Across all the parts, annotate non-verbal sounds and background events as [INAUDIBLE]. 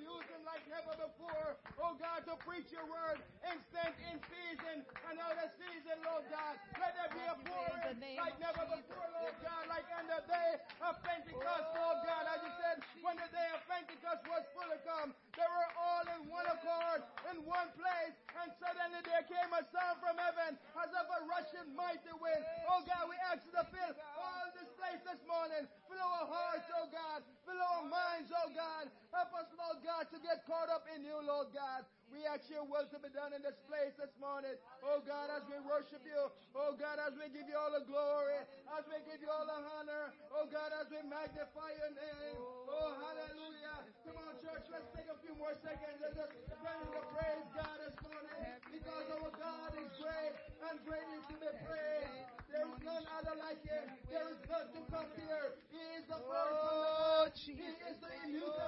use him like never before. Oh God, to preach your word instant in season and out of season, Lord God. Let there be a pouring like never before, Lord God, like on the day of Pentecost, Lord God. As you said, when the day of Pentecost was fully come, they were all in one accord, in one place, and suddenly there came a sound from heaven as of a rushing mighty wind. Oh God, we ask you to fill all this place this morning. Fill our hearts, oh God. Fill our minds, oh God. Help us, Lord God, to get caught up in you, Lord God. We ask your will to be done in this place this morning. Oh God, as we worship you. Oh God, as we give you all the glory. As we give you all the honor. Oh God, as we magnify your name. Oh, hallelujah. Come on, church, let's take a few more seconds and just ready to praise God this morning. Because our God is great and greatly to be praised. There is none other like him. There is none to compare. He is the first Oh, He is the immutable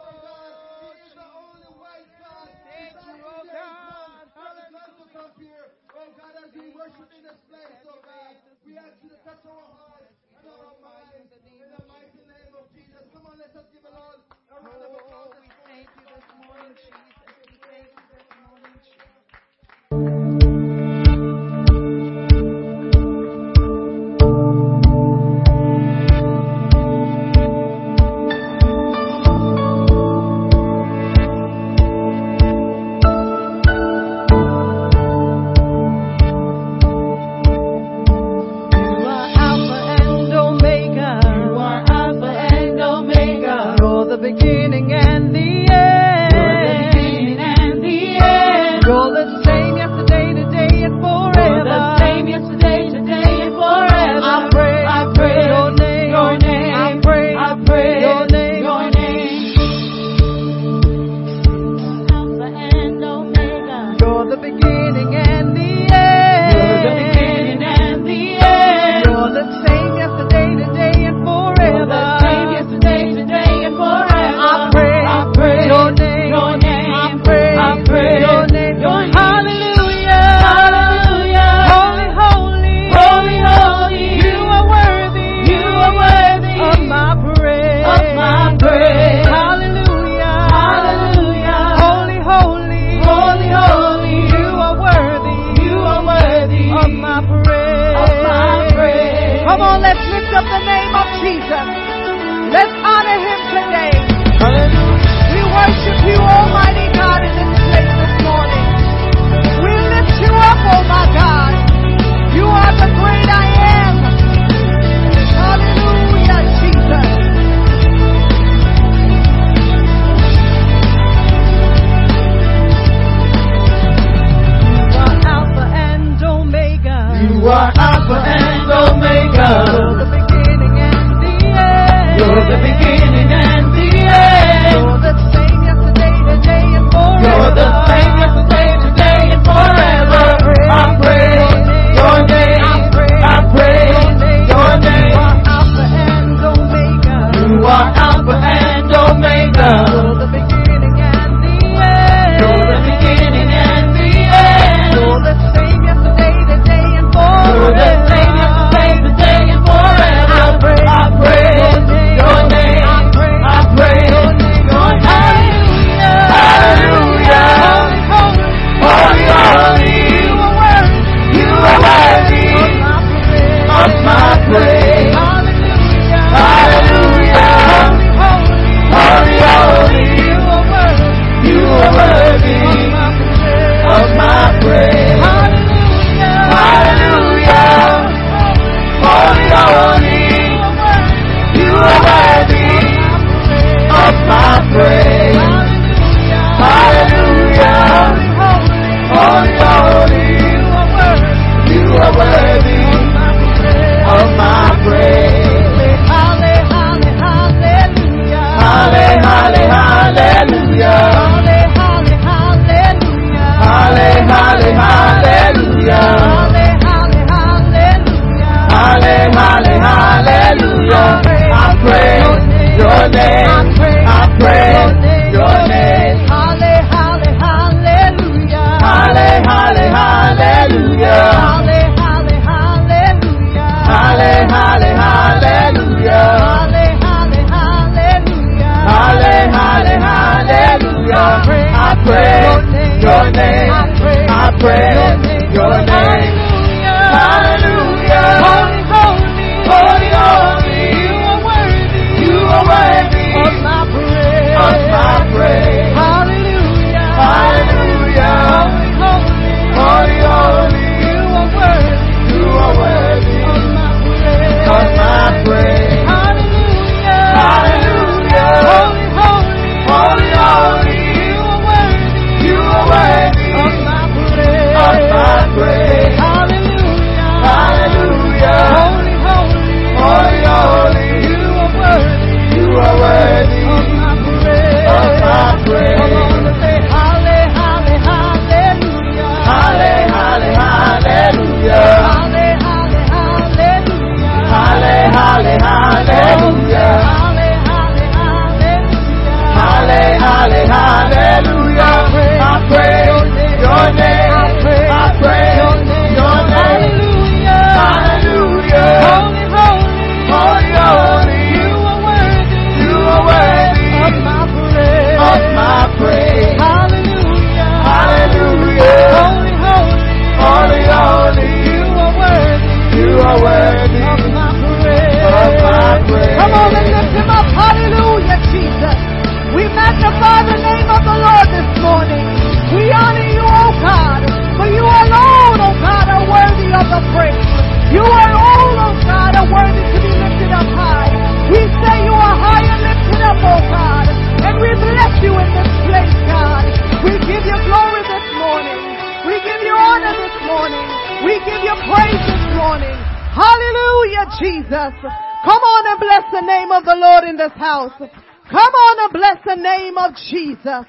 Come on and bless the name of the Lord in this house. Come on and bless the name of Jesus.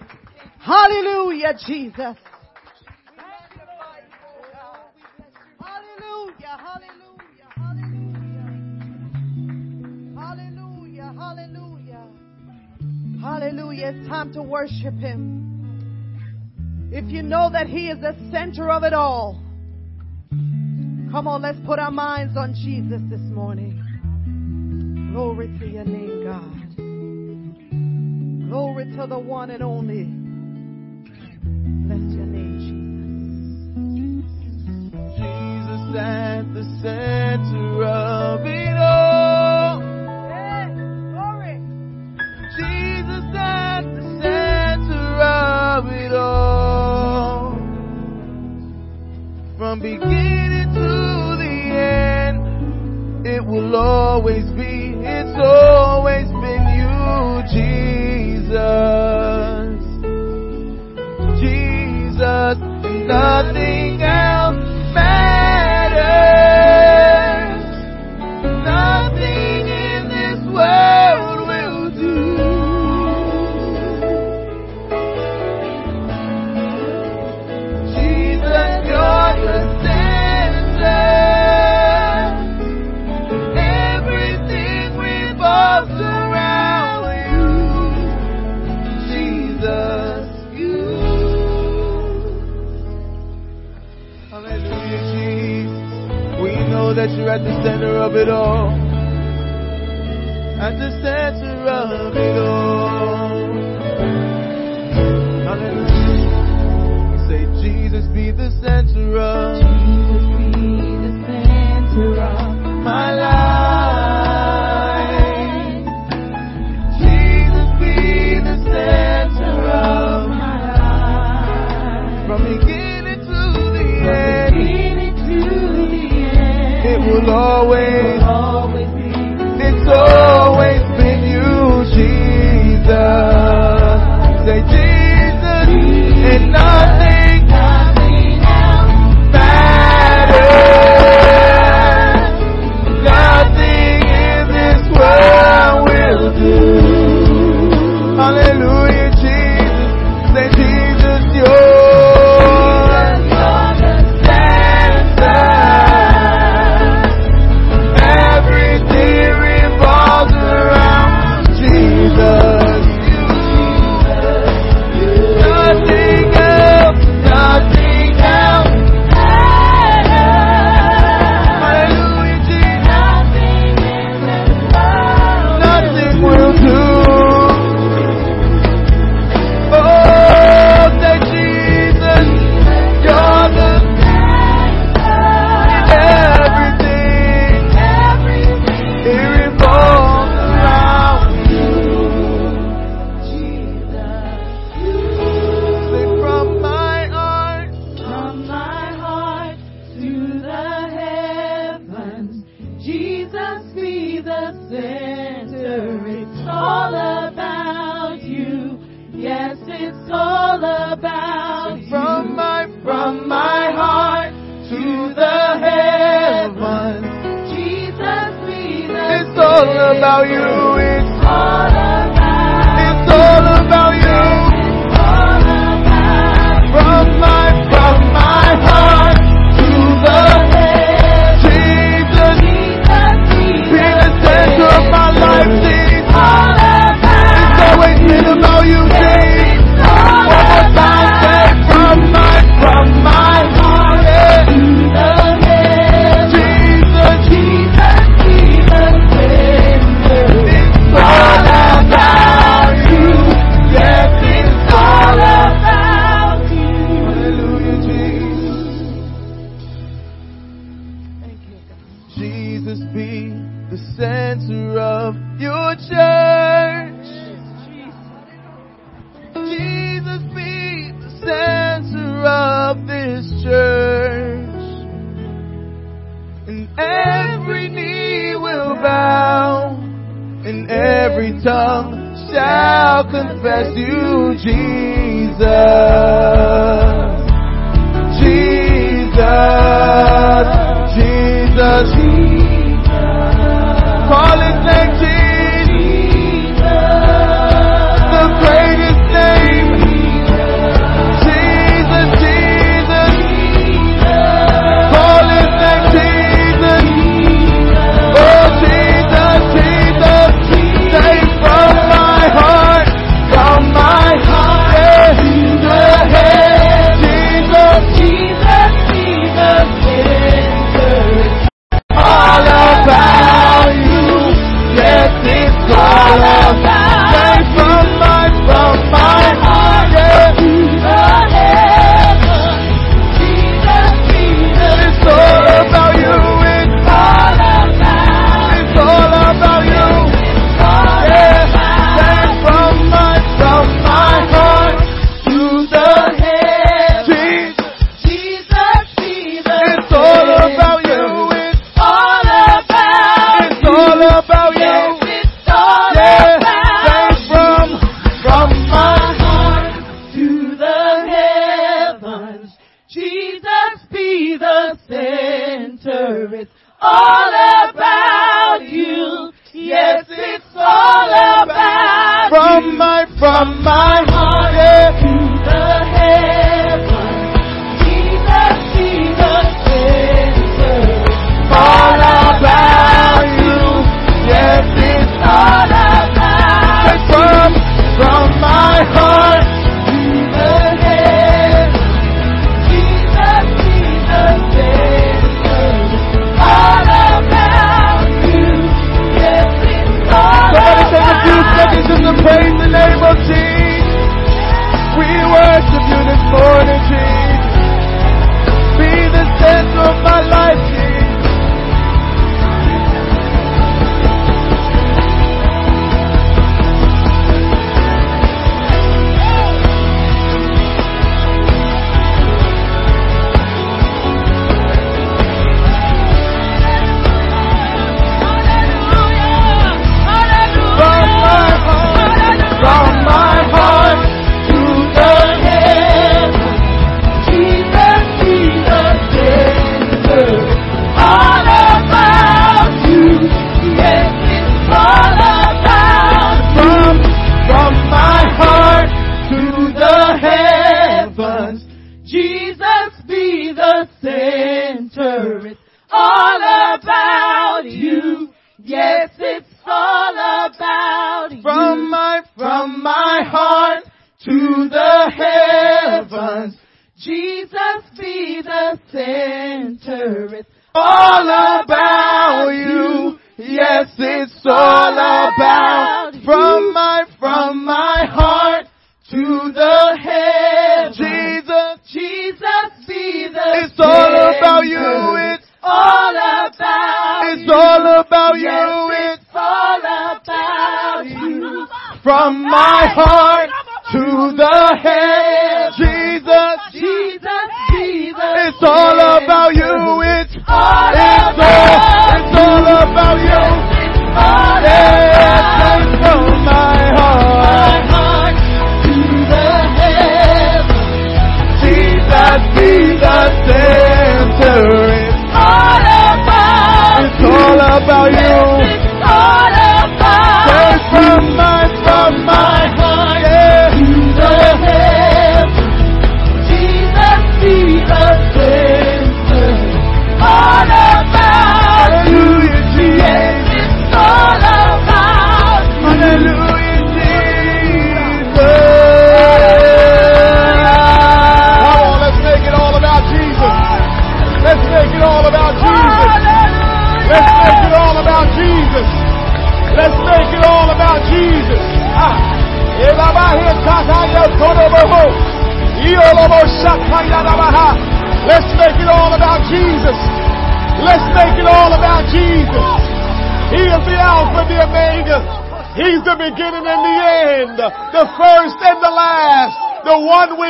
Hallelujah, Jesus. Hallelujah, hallelujah. Hallelujah, hallelujah. Hallelujah. It's time to worship Him. If you know that He is the center of it all, come on, let's put our minds on Jesus this morning. Glory to your name, God. Glory to the one and only. Bless your name, Jesus. Jesus at the center of it all. Glory. Jesus at the center of it all. From beginning to the end, it will always be, it's always been you, Jesus. Jesus, nothing else matters. You're at the center of it all. At the center of it all. Hallelujah. Say, Jesus, be the center of Jesus be the center of my life. Will always, it's always been you, Jesus. You, Jesus. Jesus, Jesus, Call his name Jesus.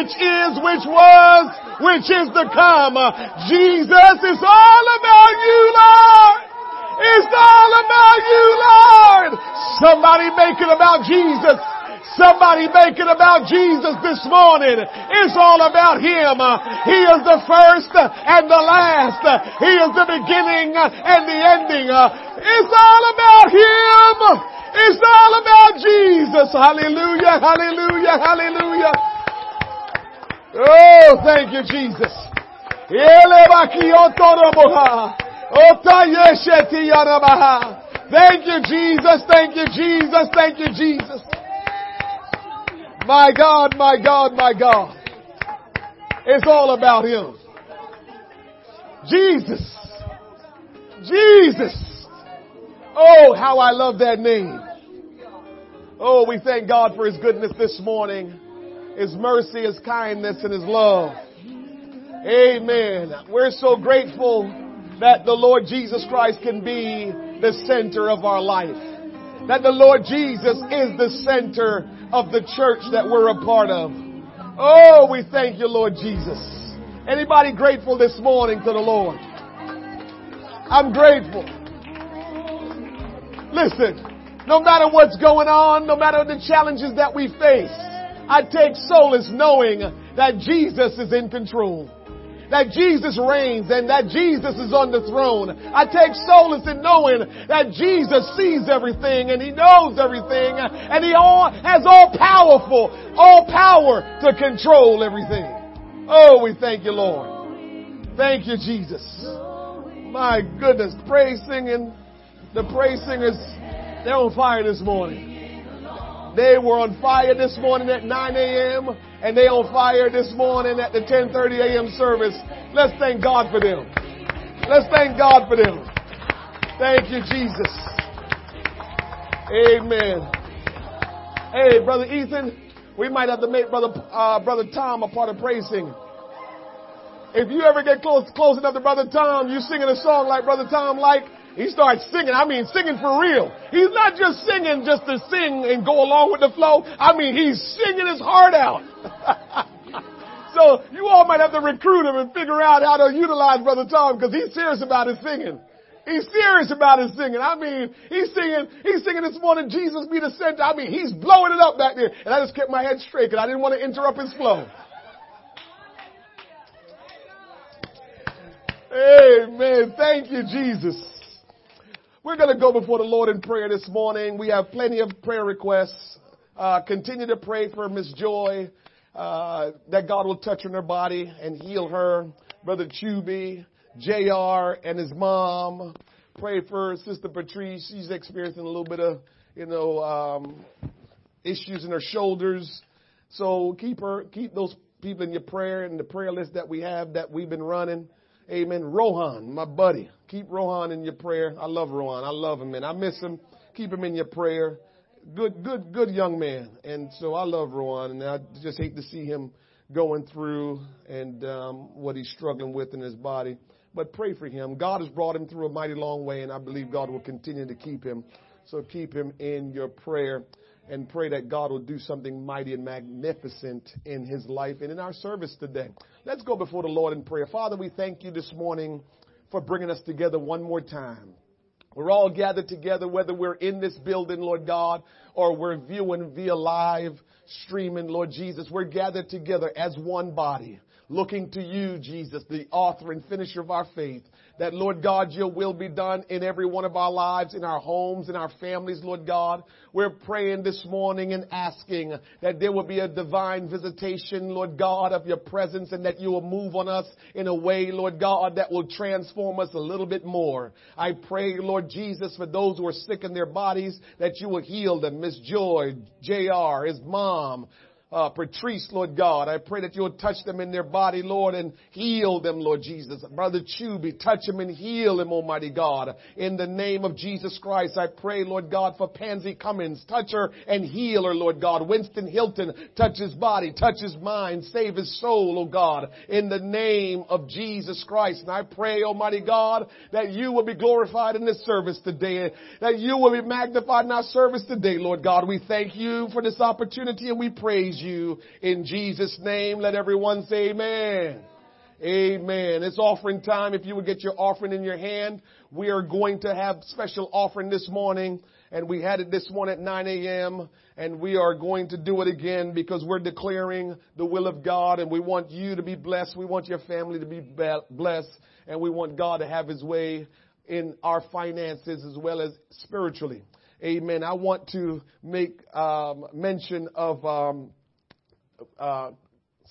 Which is, which was, which is to come. Jesus is all about you, Lord. It's all about you, Lord. Somebody make it about Jesus. Somebody make it about Jesus this morning. It's all about Him. He is the first and the last. He is the beginning and the ending. It's all about Him. It's all about Jesus. Hallelujah, hallelujah, hallelujah. You, Jesus. Thank you, Jesus. Thank you, Jesus. Thank you, Jesus. My God, my God, my God. It's all about Him. Jesus. Jesus. Oh, how I love that name. Oh, we thank God for His goodness this morning, His mercy, His kindness, and His love. Amen. We're so grateful that the Lord Jesus Christ can be the center of our life. That the Lord Jesus is the center of the church that we're a part of. Oh, we thank you, Lord Jesus. Anybody grateful this morning to the Lord? I'm grateful. Listen, no matter what's going on, no matter the challenges that we face, I take solace knowing that Jesus is in control that Jesus reigns and that Jesus is on the throne. I take solace in knowing that Jesus sees everything and He knows everything and He all, has all powerful, all power to control everything. Oh, we thank you, Lord. Thank you, Jesus. My goodness, praise singing, the praise singers, they're on fire this morning. They were on fire this morning at 9 a.m. and they on fire this morning at the 10:30 a.m. service. Let's thank God for them. Let's thank God for them. Thank you, Jesus. Amen. Hey, brother Ethan, we might have to make brother uh, brother Tom a part of praise singing. If you ever get close close enough to brother Tom, you singing a song like brother Tom like he starts singing. I mean, singing for real. He's not just singing just to sing and go along with the flow. I mean, he's singing his heart out. [LAUGHS] so you all might have to recruit him and figure out how to utilize Brother Tom because he's serious about his singing. He's serious about his singing. I mean, he's singing, he's singing this morning, Jesus be the center. I mean, he's blowing it up back there. And I just kept my head straight because I didn't want to interrupt his flow. Amen. Thank you, Jesus. We're going to go before the Lord in prayer this morning. We have plenty of prayer requests. Uh, continue to pray for Miss Joy, uh, that God will touch in her body and heal her. Brother Chubby, JR and his mom. Pray for Sister Patrice. She's experiencing a little bit of, you know, um, issues in her shoulders. So keep her, keep those people in your prayer and the prayer list that we have that we've been running. Amen. Rohan, my buddy. Keep Rohan in your prayer. I love Rohan. I love him, man. I miss him. Keep him in your prayer. Good, good, good young man. And so I love Rohan, and I just hate to see him going through and um, what he's struggling with in his body. But pray for him. God has brought him through a mighty long way, and I believe God will continue to keep him. So keep him in your prayer and pray that God will do something mighty and magnificent in his life and in our service today. Let's go before the Lord in prayer. Father, we thank you this morning for bringing us together one more time. We're all gathered together, whether we're in this building, Lord God, or we're viewing via live streaming, Lord Jesus. We're gathered together as one body, looking to you, Jesus, the author and finisher of our faith that, Lord God, your will be done in every one of our lives, in our homes, in our families, Lord God. We're praying this morning and asking that there will be a divine visitation, Lord God, of your presence and that you will move on us in a way, Lord God, that will transform us a little bit more. I pray, Lord Jesus, for those who are sick in their bodies, that you will heal them. Miss Joy, JR, his mom, uh, Patrice, Lord God. I pray that you'll touch them in their body, Lord, and heal them, Lord Jesus. Brother Chubby, touch him and heal him, Almighty God. In the name of Jesus Christ, I pray, Lord God, for Pansy Cummins. Touch her and heal her, Lord God. Winston Hilton, touch his body, touch his mind, save his soul, oh God. In the name of Jesus Christ. And I pray, Almighty God, that you will be glorified in this service today, that you will be magnified in our service today, Lord God. We thank you for this opportunity and we praise you you in Jesus' name. Let everyone say amen. Amen. It's offering time. If you would get your offering in your hand, we are going to have special offering this morning. and we had it this morning at 9 a.m. and we are going to do it again because we're declaring the will of God and we want you to be blessed. We want your family to be blessed and we want God to have his way in our finances as well as spiritually. Amen. I want to make um, mention of, um, uh,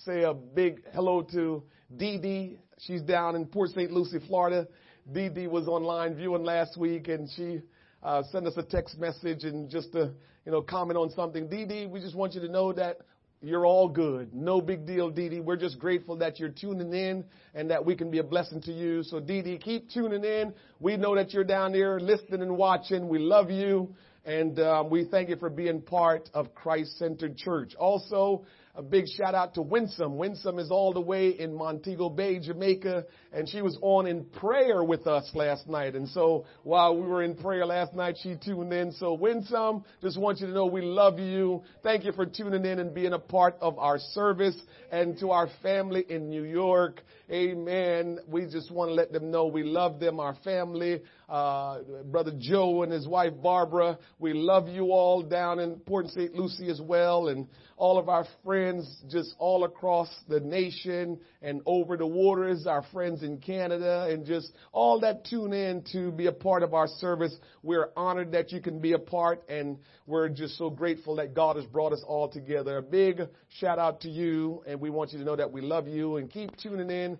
say a big hello to Dee Dee. She's down in Port St. Lucie, Florida. Dee Dee was online viewing last week and she uh, send us a text message and just to, you know, comment on something. Dee Dee, we just want you to know that you're all good. No big deal, Dee Dee. We're just grateful that you're tuning in and that we can be a blessing to you. So Dee Dee, keep tuning in. We know that you're down there listening and watching. We love you. And um, we thank you for being part of Christ Centered Church. Also, a big shout out to Winsome. Winsome is all the way in Montego Bay, Jamaica, and she was on in prayer with us last night. And so while we were in prayer last night, she tuned in. So Winsome, just want you to know we love you. Thank you for tuning in and being a part of our service and to our family in New York. Amen. We just want to let them know we love them, our family. Uh, Brother Joe and his wife Barbara. We love you all down in Port St. Lucie as well, and all of our friends just all across the nation and over the waters, our friends in Canada, and just all that tune in to be a part of our service. We're honored that you can be a part, and we're just so grateful that God has brought us all together. A big shout out to you, and we want you to know that we love you and keep tuning in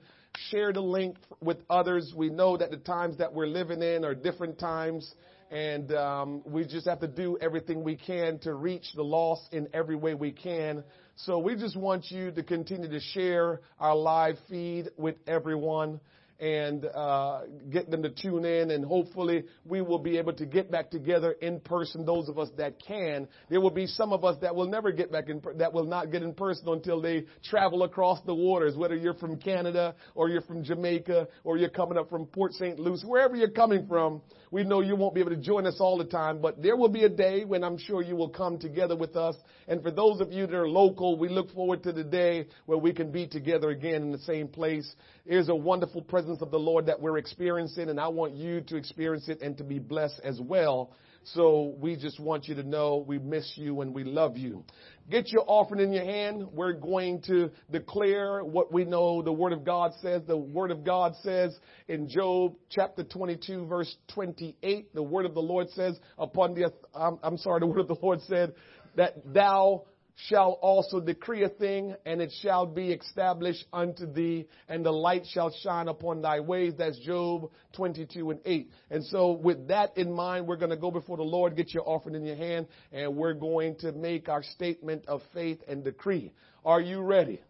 share the link with others. We know that the times that we're living in are different times, and um, we just have to do everything we can to reach the lost in every way we can. So we just want you to continue to share our live feed with everyone and uh, get them to tune in, and hopefully we will be able to get back together in person. Those of us that can, there will be some of us that will never get back in, that will not get in person until they travel across the waters. Whether you're from Canada or you're from Jamaica or you're coming up from Port St. Lucie, wherever you're coming from, we know you won't be able to join us all the time, but there will be a day when I'm sure you will come together with us. And for those of you that are local, we look forward to the day where we can be together again in the same place. There's a wonderful presence of the Lord that we're experiencing, and I want you to experience it and to be blessed as well. So we just want you to know we miss you and we love you. Get your offering in your hand. We're going to declare what we know the Word of God says. The Word of God says in Job chapter 22 verse 28, the Word of the Lord says upon the, I'm, I'm sorry, the Word of the Lord said that thou shall also decree a thing, and it shall be established unto thee, and the light shall shine upon thy ways. That's Job 22 and 8. And so with that in mind, we're going to go before the Lord, get your offering in your hand, and we're going to make our statement of faith and decree. Are you ready?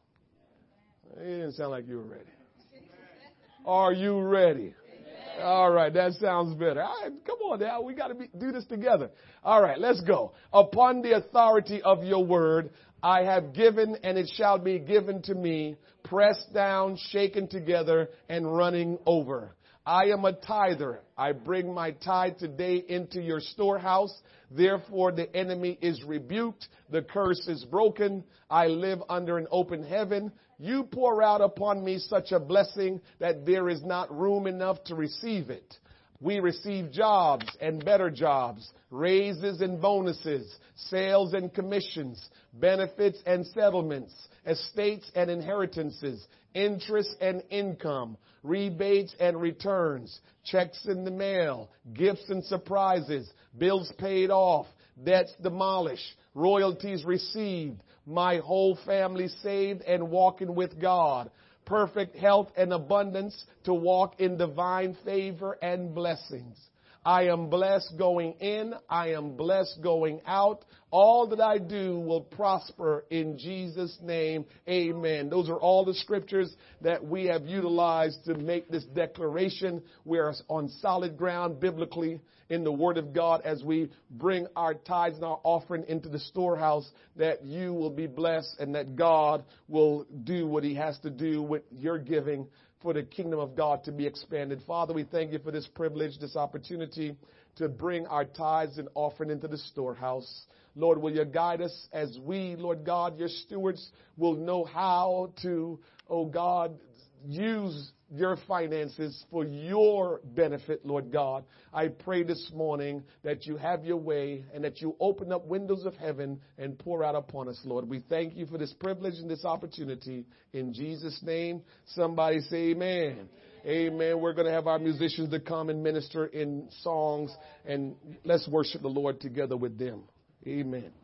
It didn't sound like you were ready. Are you ready? All right, that sounds better. Come on now. We got to do this together. All right, let's go. Upon the authority of your word, I have given and it shall be given to me, pressed down, shaken together, and running over. I am a tither. I bring my tithe today into your storehouse. Therefore the enemy is rebuked. The curse is broken. I live under an open heaven. You pour out upon me such a blessing that there is not room enough to receive it. We receive jobs and better jobs, raises and bonuses, sales and commissions, benefits and settlements, estates and inheritances, interest and income, rebates and returns, checks in the mail, gifts and surprises, bills paid off, debts demolished, royalties received, my whole family saved and walking with God, perfect health and abundance to walk in divine favor and blessings. I am blessed going in. I am blessed going out. All that I do will prosper in Jesus' name. Amen. Those are all the scriptures that we have utilized to make this declaration. We are on solid ground biblically in the Word of God as we bring our tithes and our offering into the storehouse that you will be blessed and that God will do what He has to do with your giving for the kingdom of God to be expanded. Father, we thank you for this privilege, this opportunity to bring our tithes and offering into the storehouse. Lord, will you guide us as we, Lord God, your stewards, will know how to, oh God, use your finances for your benefit, Lord God. I pray this morning that you have your way and that you open up windows of heaven and pour out upon us, Lord. We thank you for this privilege and this opportunity. In Jesus' name, somebody say amen. Amen. We're going to have our musicians to come and minister in songs and let's worship the Lord together with them. Amen.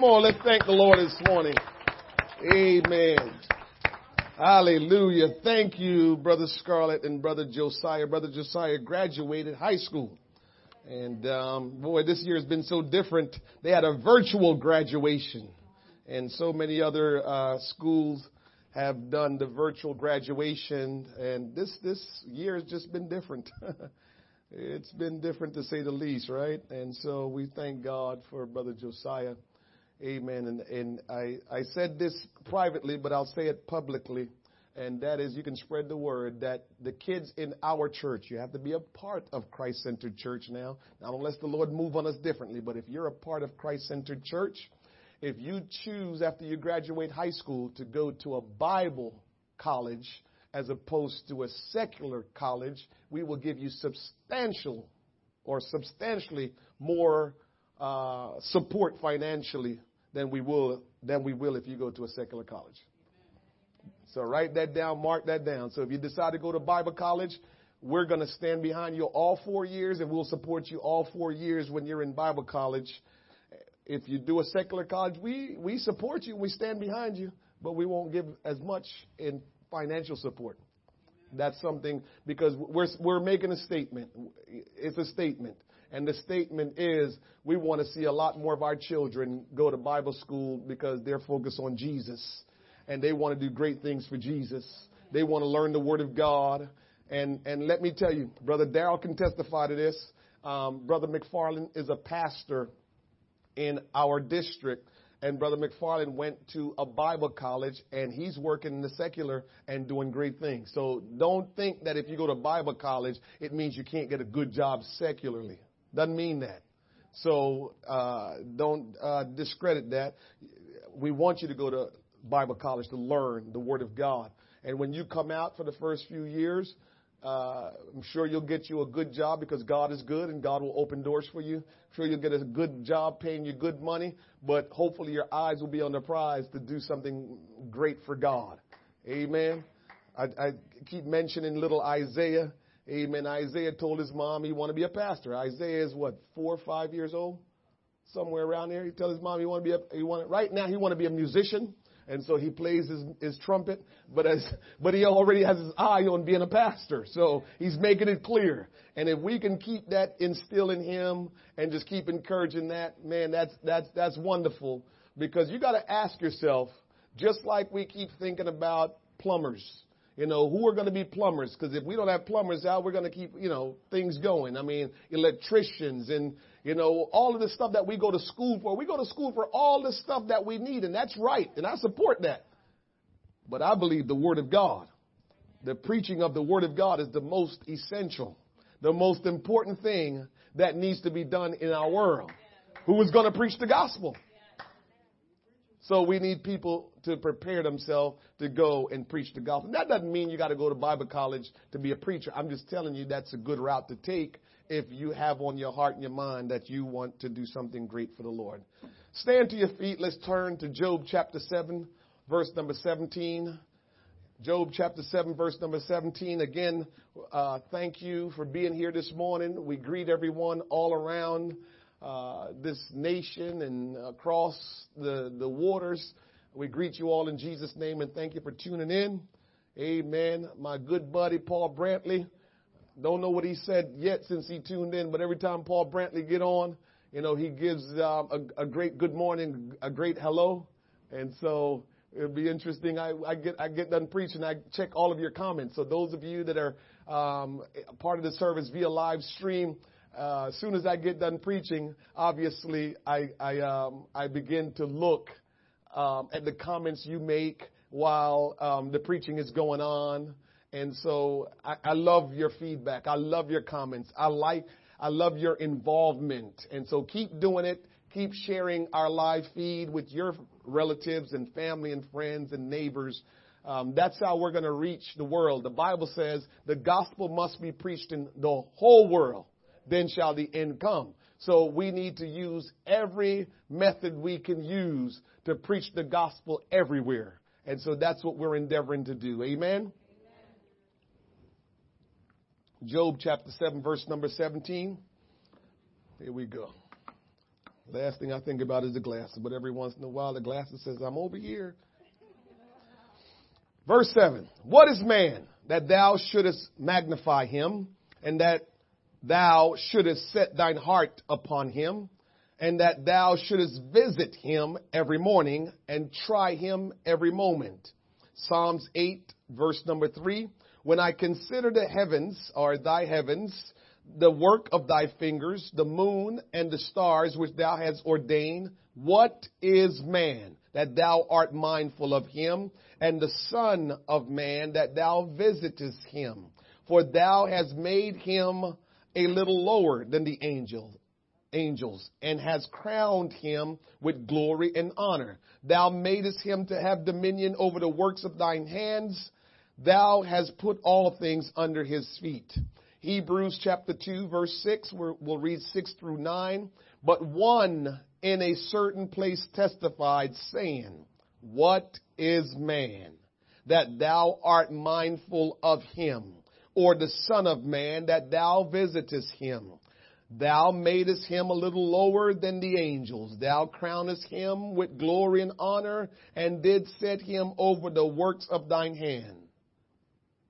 Come on, let's thank the Lord this morning. Amen. Hallelujah. Thank you, Brother Scarlett and Brother Josiah. Brother Josiah graduated high school. And um, boy, this year has been so different. They had a virtual graduation. And so many other uh, schools have done the virtual graduation. And this, this year has just been different. [LAUGHS] it's been different to say the least, right? And so we thank God for Brother Josiah. Amen. And, and I, I said this privately, but I'll say it publicly. And that is, you can spread the word that the kids in our church, you have to be a part of Christ centered church now. Not unless the Lord move on us differently, but if you're a part of Christ centered church, if you choose after you graduate high school to go to a Bible college as opposed to a secular college, we will give you substantial or substantially more uh, support financially than we will than we will if you go to a secular college. So write that down, mark that down. So if you decide to go to Bible college, we're going to stand behind you all four years and we'll support you all four years when you're in Bible college. If you do a secular college, we, we support you, we stand behind you, but we won't give as much in financial support. That's something because we're, we're making a statement. It's a statement. And the statement is we want to see a lot more of our children go to Bible school because they're focused on Jesus and they want to do great things for Jesus. They want to learn the Word of God. And, and let me tell you, Brother Darrell can testify to this. Um, Brother McFarland is a pastor in our district. And Brother McFarland went to a Bible college and he's working in the secular and doing great things. So don't think that if you go to Bible college, it means you can't get a good job secularly. Doesn't mean that. So uh, don't uh, discredit that. We want you to go to Bible college to learn the Word of God. And when you come out for the first few years, uh, I'm sure you'll get you a good job because God is good and God will open doors for you. I'm sure you'll get a good job paying you good money, but hopefully your eyes will be on the prize to do something great for God. Amen. I, I keep mentioning little Isaiah. Amen. Isaiah told his mom he wanted to be a pastor. Isaiah is what, four or five years old? Somewhere around there. He tells his mom he want to be a, he want, right now he want to be a musician. And so he plays his, his trumpet, but as, [LAUGHS] but he already has his eye on being a pastor. So he's making it clear. And if we can keep that instill in him and just keep encouraging that, man, that's, that's, that's wonderful because you got to ask yourself, just like we keep thinking about plumbers you know, who are going to be plumbers? Because if we don't have plumbers, how we're going to keep, you know, things going? I mean, electricians and, you know, all of the stuff that we go to school for. We go to school for all the stuff that we need, and that's right, and I support that. But I believe the Word of God, the preaching of the Word of God is the most essential, the most important thing that needs to be done in our world. Who is going to preach the gospel? So we need people to prepare themselves to go and preach the gospel. That doesn't mean you got to go to Bible college to be a preacher. I'm just telling you that's a good route to take if you have on your heart and your mind that you want to do something great for the Lord. Stand to your feet. Let's turn to Job chapter 7, verse number 17. Job chapter 7, verse number 17. Again, uh, thank you for being here this morning. We greet everyone all around uh, this nation and across the, the waters. We greet you all in Jesus' name and thank you for tuning in. Amen. My good buddy Paul Brantley. Don't know what he said yet since he tuned in, but every time Paul Brantley get on, you know, he gives um, a, a, great good morning, a great hello. And so it'll be interesting. I, I, get I get done preaching. I check all of your comments. So those of you that are um, part of the service via live stream, uh, as soon as I get done preaching, obviously I I, um, I begin to look um, at the comments you make while um, the preaching is going on, and so I, I love your feedback. I love your comments. I like I love your involvement, and so keep doing it. Keep sharing our live feed with your relatives and family and friends and neighbors. Um, that's how we're going to reach the world. The Bible says the gospel must be preached in the whole world then shall the end come. So we need to use every method we can use to preach the gospel everywhere. And so that's what we're endeavoring to do. Amen. Job chapter 7 verse number 17. Here we go. Last thing I think about is the glasses, but every once in a while the glasses says, I'm over here. Verse 7 What is man that thou shouldest magnify him, and that thou shouldest set thine heart upon him, and that thou shouldest visit him every morning and try him every moment? Psalms 8, verse number 3 When I consider the heavens, or thy heavens, the work of thy fingers, the moon and the stars which thou hast ordained. What is man that thou art mindful of him, and the son of man that thou visitest him? For thou hast made him a little lower than the angel, angels, and has crowned him with glory and honor. Thou madest him to have dominion over the works of thine hands. Thou hast put all things under his feet. Hebrews chapter 2 verse 6, we'll read 6 through 9. But one in a certain place testified saying, What is man that thou art mindful of him? Or the son of man that thou visitest him? Thou madest him a little lower than the angels. Thou crownest him with glory and honor and did set him over the works of thine hand.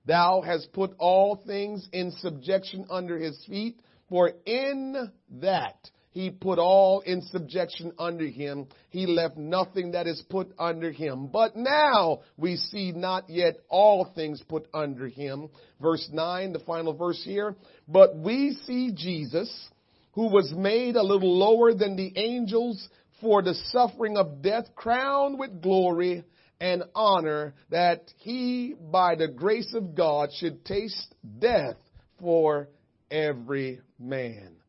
Thou hast put all things in subjection under his feet, for in that he put all in subjection under him. He left nothing that is put under him. But now we see not yet all things put under him. Verse 9, the final verse here. But we see Jesus, who was made a little lower than the angels for the suffering of death, crowned with glory and honor that he, by the grace of God, should taste death for every man.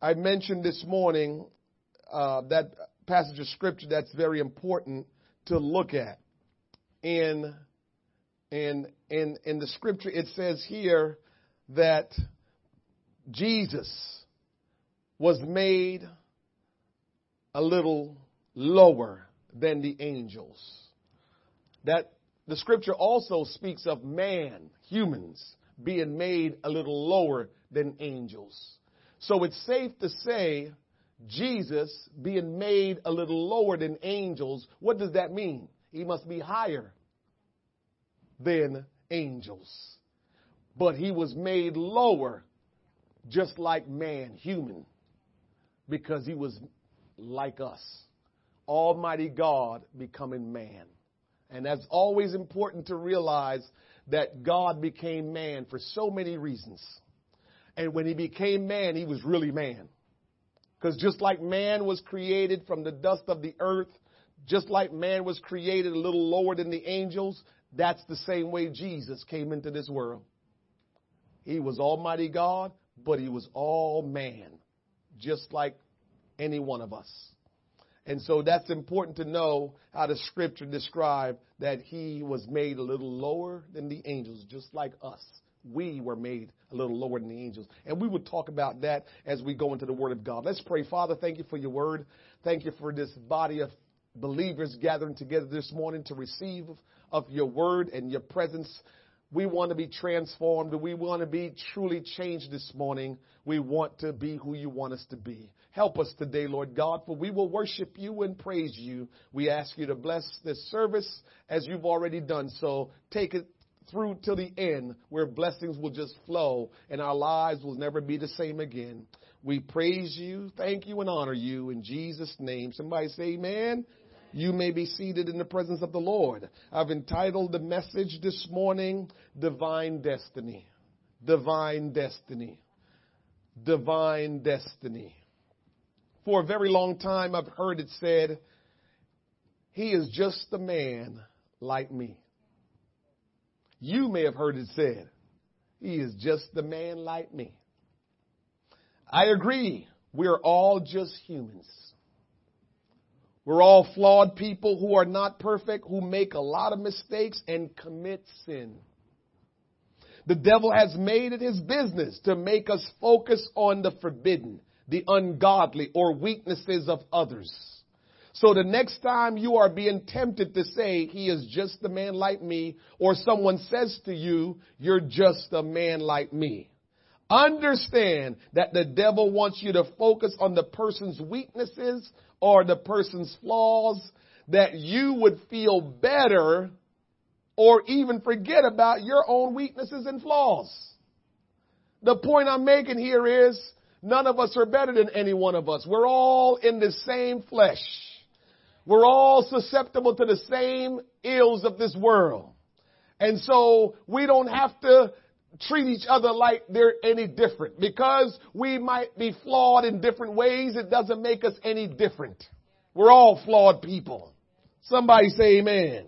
I mentioned this morning uh, that passage of scripture that's very important to look at. In, in, in, in the scripture, it says here that Jesus was made a little lower than the angels. That the scripture also speaks of man, humans, being made a little lower than angels. So it's safe to say Jesus being made a little lower than angels, what does that mean? He must be higher than angels. But he was made lower just like man, human, because he was like us. Almighty God becoming man. And that's always important to realize that God became man for so many reasons. And when he became man, he was really man. Because just like man was created from the dust of the earth, just like man was created a little lower than the angels, that's the same way Jesus came into this world. He was Almighty God, but he was all man, just like any one of us. And so that's important to know how the scripture describe that he was made a little lower than the angels, just like us. We were made a little lower than the angels. And we will talk about that as we go into the Word of God. Let's pray. Father, thank you for your Word. Thank you for this body of believers gathering together this morning to receive of your Word and your presence. We want to be transformed. We want to be truly changed this morning. We want to be who you want us to be. Help us today, Lord God, for we will worship you and praise you. We ask you to bless this service as you've already done so. Take it through till the end where blessings will just flow and our lives will never be the same again. We praise you, thank you, and honor you in Jesus' name. Somebody say amen. You may be seated in the presence of the Lord. I've entitled the message this morning, Divine Destiny. Divine Destiny. Divine Destiny. For a very long time, I've heard it said, He is just a man like me. You may have heard it said, He is just a man like me. I agree. We're all just humans. We're all flawed people who are not perfect, who make a lot of mistakes and commit sin. The devil has made it his business to make us focus on the forbidden, the ungodly, or weaknesses of others. So the next time you are being tempted to say, he is just a man like me, or someone says to you, you're just a man like me, Understand that the devil wants you to focus on the person's weaknesses or the person's flaws, that you would feel better or even forget about your own weaknesses and flaws. The point I'm making here is none of us are better than any one of us. We're all in the same flesh. We're all susceptible to the same ills of this world. And so we don't have to treat each other like they're any different. Because we might be flawed in different ways, it doesn't make us any different. We're all flawed people. Somebody say amen.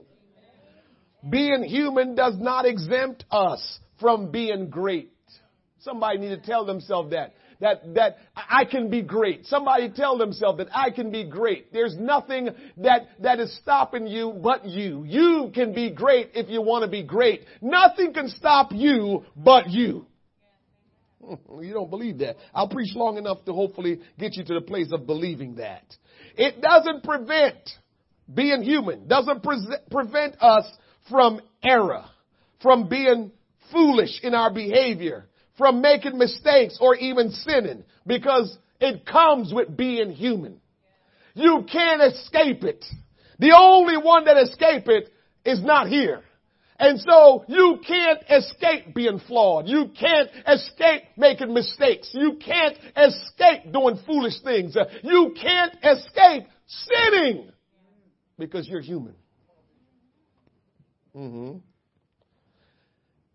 Being human does not exempt us from being great. Somebody need to tell themselves that. That, that I can be great. Somebody tell themselves that I can be great. There's nothing that, that is stopping you but you. You can be great if you want to be great. Nothing can stop you but you. [LAUGHS] You don't believe that. I'll preach long enough to hopefully get you to the place of believing that. It doesn't prevent being human, doesn't pre- prevent us from error, from being foolish in our behavior, from making mistakes or even sinning because it comes with being human. You can't escape it. The only one that escape it is not here. And so you can't escape being flawed. You can't escape making mistakes. You can't escape doing foolish things. You can't escape sinning because you're human. Mm-hmm.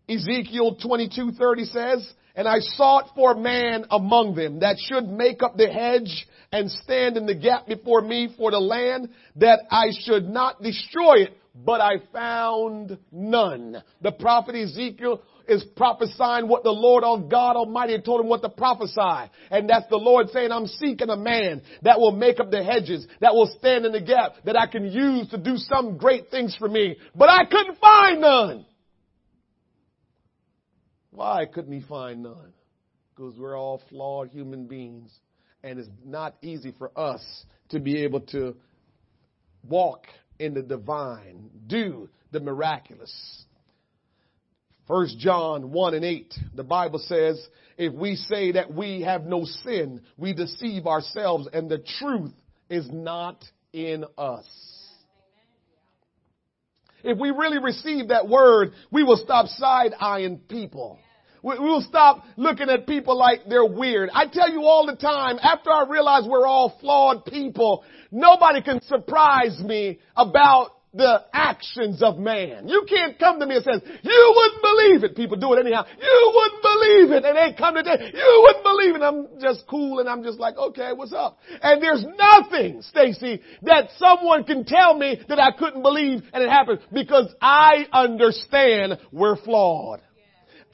Ezekiel 22:30 says, "And I sought for a man among them that should make up the hedge and stand in the gap before me for the land that I should not destroy it, but I found none." The prophet Ezekiel is prophesying what the Lord God Almighty told him what to prophesy. And that's the Lord saying, I'm seeking a man that will make up the hedges, that will stand in the gap, that I can use to do some great things for me. But I couldn't find none. Why couldn't he find none? Because we're all flawed human beings and it's not easy for us to be able to walk in the divine, do the miraculous. First John 1 and 8, the Bible says, if we say that we have no sin, we deceive ourselves and the truth is not in us. If we really receive that word, we will stop side eyeing people. We'll stop looking at people like they're weird. I tell you all the time, after I realize we're all flawed people, nobody can surprise me about the actions of man. You can't come to me and say, you wouldn't believe it. People do it anyhow. You wouldn't believe it. And they come to day, you wouldn't believe it. I'm just cool and I'm just like, okay, what's up? And there's nothing, Stacy, that someone can tell me that I couldn't believe and it happened because I understand we're flawed.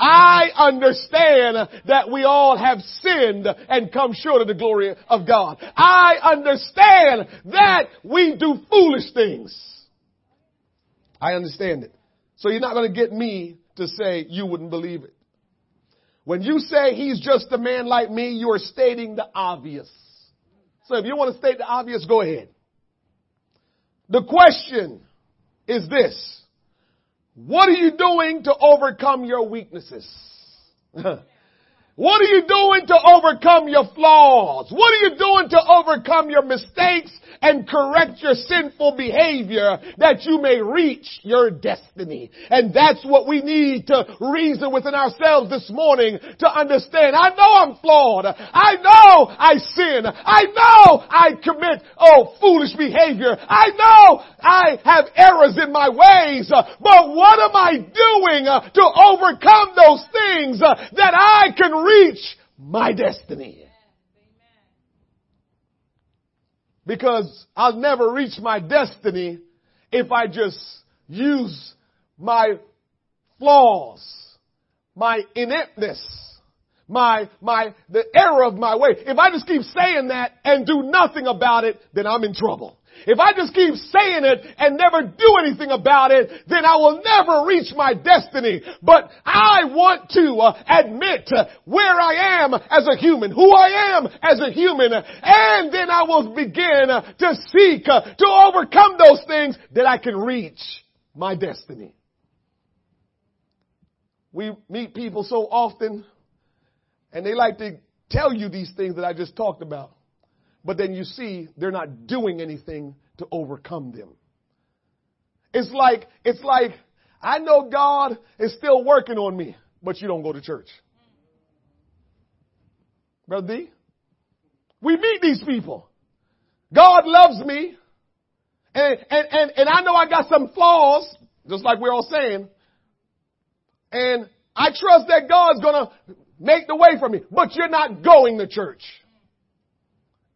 I understand that we all have sinned and come short of the glory of God. I understand that we do foolish things. I understand it. So you're not going to get me to say you wouldn't believe it. When you say he's just a man like me, you are stating the obvious. So if you want to state the obvious, go ahead. The question is this. What are you doing to overcome your weaknesses? [LAUGHS] What are you doing to overcome your flaws? What are you doing to overcome your mistakes and correct your sinful behavior that you may reach your destiny? And that's what we need to reason within ourselves this morning to understand. I know I'm flawed. I know I sin. I know I commit, oh, foolish behavior. I know I have errors in my ways. But what am I doing to overcome those things that I can reach my destiny. Because I'll never reach my destiny if I just use my flaws, my ineptness, my, my, the error of my way. If I just keep saying that and do nothing about it, then I'm in trouble. If I just keep saying it and never do anything about it, then I will never reach my destiny. But I want to uh, admit uh, where I am as a human, who I am as a human, and then I will begin uh, to seek uh, to overcome those things that I can reach my destiny. We meet people so often And they like to tell you these things that I just talked about. But then you see they're not doing anything to overcome them. It's like, it's like, I know God is still working on me, but you don't go to church. Brother D, we meet these people. God loves me. And, and, and, and I know I got some flaws, just like we're all saying. And I trust that God's gonna make the way for me, but you're not going to church.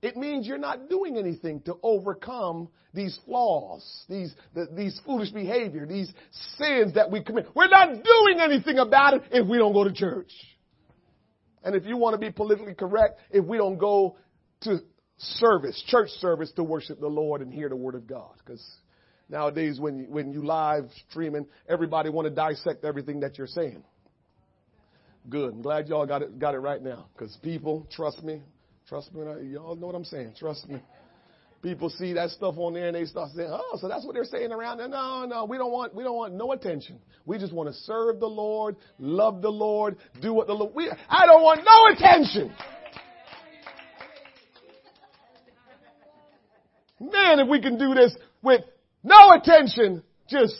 It means you're not doing anything to overcome these flaws, these, the, these foolish behavior, these sins that we commit. We're not doing anything about it if we don't go to church. And if you want to be politically correct, if we don't go to service, church service to worship the Lord and hear the word of God. Because nowadays when you, when you live streaming, everybody want to dissect everything that you're saying. Good. I'm glad y'all got it, got it right now. Because people, trust me, trust me, y'all know what I'm saying. Trust me. People see that stuff on there and they start saying, "Oh, so that's what they're saying around there." No, no, we don't want we don't want no attention. We just want to serve the Lord, love the Lord, do what the Lord. We, I don't want no attention. Man, if we can do this with no attention, just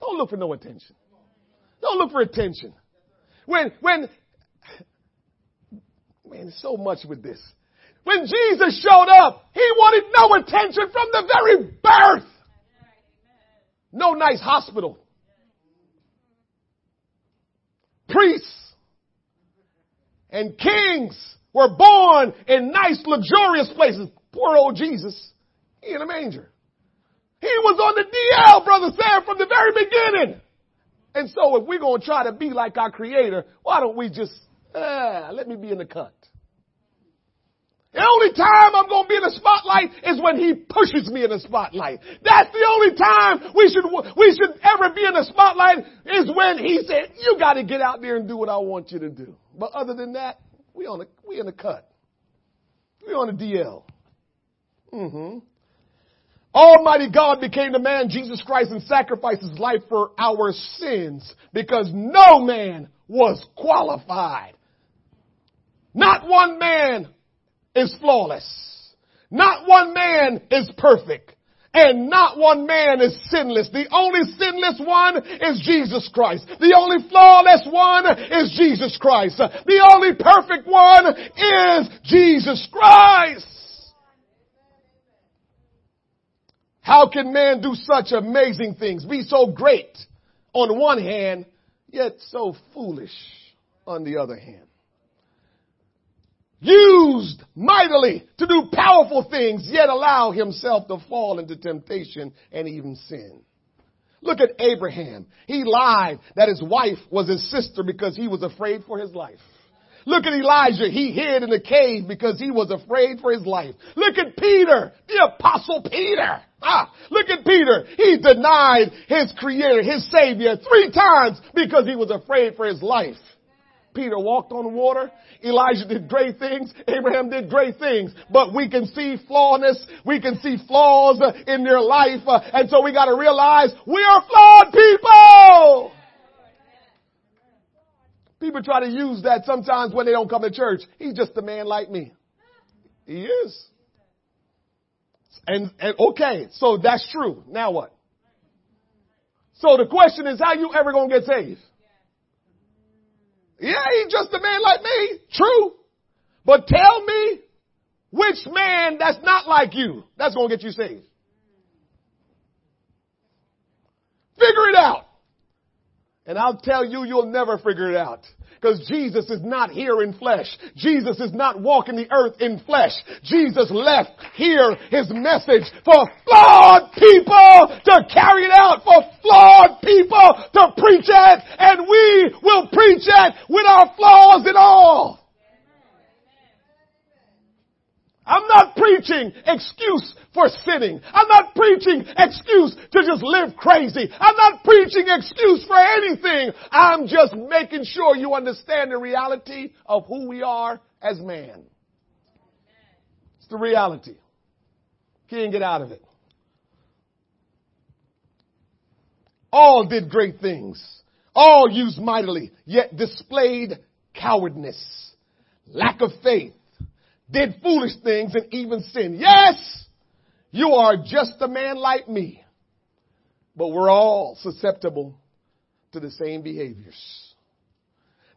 don't look for no attention. Don't look for attention. When, when, man, so much with this. When Jesus showed up, he wanted no attention from the very birth. No nice hospital. Priests and kings were born in nice, luxurious places. Poor old Jesus in a manger. He was on the DL, Brother Sam, from the very beginning. And so if we're going to try to be like our creator, why don't we just, uh, let me be in the cut. The only time I'm going to be in the spotlight is when he pushes me in the spotlight. That's the only time we should, we should ever be in the spotlight is when he said, you got to get out there and do what I want you to do. But other than that, we on the, we in the cut. We on the DL. Mm-hmm. Almighty God became the man, Jesus Christ, and sacrificed his life for our sins because no man was qualified. Not one man is flawless. Not one man is perfect. And not one man is sinless. The only sinless one is Jesus Christ. The only flawless one is Jesus Christ. The only perfect one is Jesus Christ. How can man do such amazing things, be so great on one hand, yet so foolish on the other hand? Used mightily to do powerful things, yet allow himself to fall into temptation and even sin. Look at Abraham. He lied that his wife was his sister because he was afraid for his life. Look at Elijah. He hid in the cave because he was afraid for his life. Look at Peter, the apostle Peter. Ah, look at Peter. He denied his creator, his savior three times because he was afraid for his life. Peter walked on water. Elijah did great things. Abraham did great things. But we can see flawness. We can see flaws in their life. Uh, and so we got to realize we are flawed people. People try to use that sometimes when they don't come to church. He's just a man like me. He is. And, and okay, so that's true. Now what? So the question is, how you ever gonna get saved? Yeah, he's just a man like me. True. But tell me which man that's not like you that's gonna get you saved. Figure it out. And I'll tell you, you'll never figure it out. Because Jesus is not here in flesh. Jesus is not walking the earth in flesh. Jesus left here his message for flawed people to carry it out, for flawed people to preach it, and we will preach it with our flaws and all. I'm not preaching excuse for sinning. I'm not preaching excuse to just live crazy. I'm not preaching excuse for anything. I'm just making sure you understand the reality of who we are as man. It's the reality. Can't get out of it. All did great things. All used mightily, yet displayed cowardness. lack of faith, did foolish things and even sin. Yes, you are just a man like me, but we're all susceptible to the same behaviors.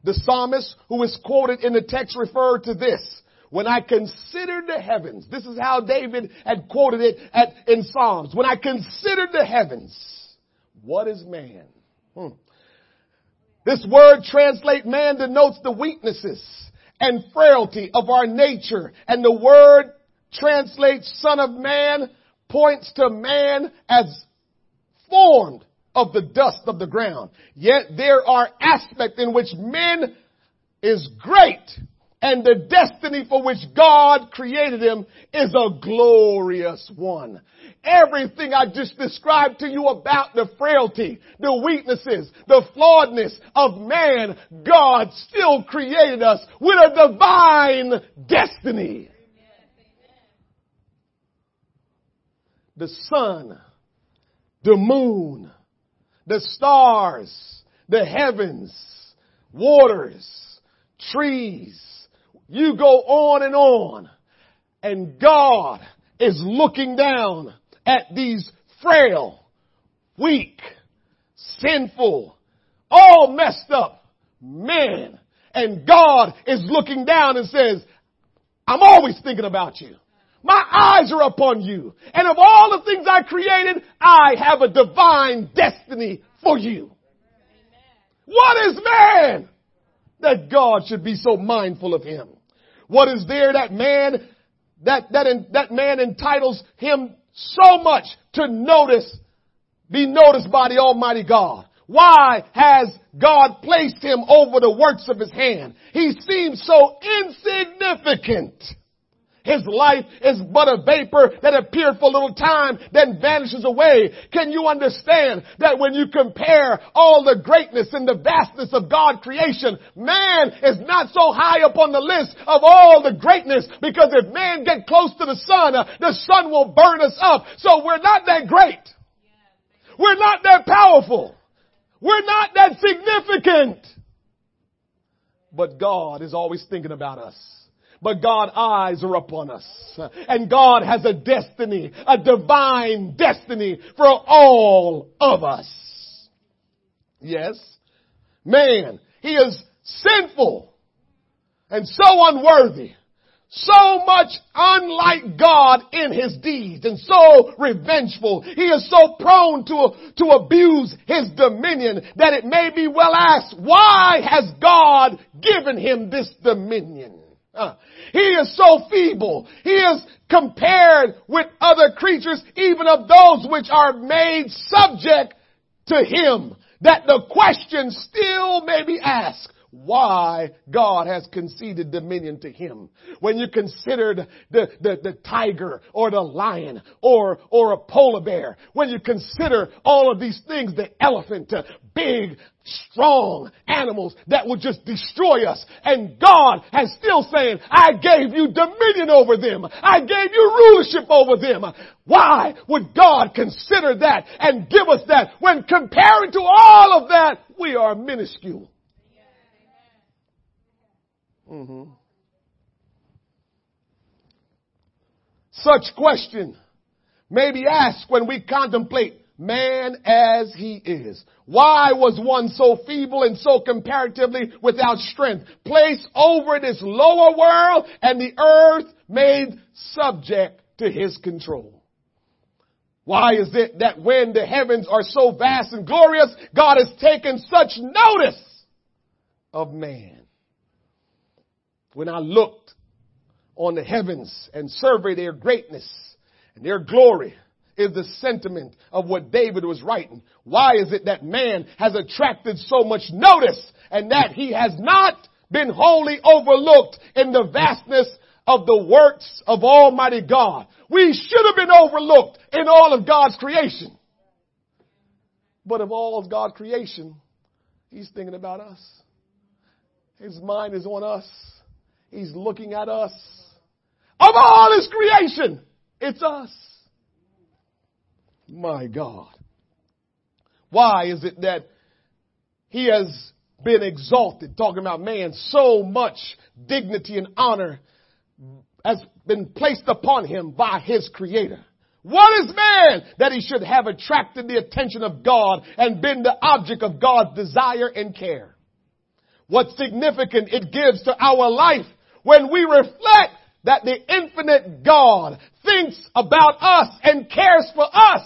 The psalmist who is quoted in the text referred to this. When I consider the heavens, this is how David had quoted it at, in Psalms. When I consider the heavens, what is man? Hmm. This word translate man denotes the weaknesses and frailty of our nature. And the word translates son of man points to man as formed of the dust of the ground. Yet there are aspects in which men is great and the destiny for which God created him is a glorious one. Everything I just described to you about the frailty, the weaknesses, the flawedness of man, God still created us with a divine destiny. The sun, the moon, the stars, the heavens, waters, trees, you go on and on. And God is looking down at these frail, weak, sinful, all messed up men. And God is looking down and says, I'm always thinking about you. My eyes are upon you. And of all the things I created, I have a divine destiny for you. What is man that God should be so mindful of him? What is there that man, that, that, that man entitles him so much to notice, be noticed by the Almighty God? Why has God placed him over the works of his hand? He seems so insignificant. His life is but a vapor that appeared for a little time, then vanishes away. Can you understand that when you compare all the greatness and the vastness of God creation, man is not so high up on the list of all the greatness because if man get close to the sun, uh, the sun will burn us up. So we're not that great. We're not that powerful. We're not that significant. But God is always thinking about us. But God's eyes are upon us. And God has a destiny, a divine destiny for all of us. Yes. Man, he is sinful and so unworthy. So much unlike God in his deeds and so revengeful. He is so prone to, to abuse his dominion that it may be well asked, why has God given him this dominion? He is so feeble. He is compared with other creatures, even of those which are made subject to him, that the question still may be asked, why God has conceded dominion to him. When you consider the, the, the, tiger or the lion or, or a polar bear, when you consider all of these things, the elephant, uh, big, strong animals that would just destroy us. And God has still saying, I gave you dominion over them. I gave you rulership over them. Why would God consider that and give us that when comparing to all of that, we are minuscule? Mm-hmm. Such question may be asked when we contemplate man as he is. Why was one so feeble and so comparatively without strength placed over this lower world and the earth made subject to his control? Why is it that when the heavens are so vast and glorious, God has taken such notice of man? When I looked on the heavens and surveyed their greatness and their glory is the sentiment of what David was writing. Why is it that man has attracted so much notice and that he has not been wholly overlooked in the vastness of the works of Almighty God? We should have been overlooked in all of God's creation. But of all of God's creation, He's thinking about us. His mind is on us. He's looking at us. Of all His creation, it's us. My God. Why is it that He has been exalted. Talking about man, so much dignity and honor has been placed upon him by his creator. What is man that he should have attracted the attention of God and been the object of God's desire and care? What significance it gives to our life when we reflect that the infinite God thinks about us and cares for us.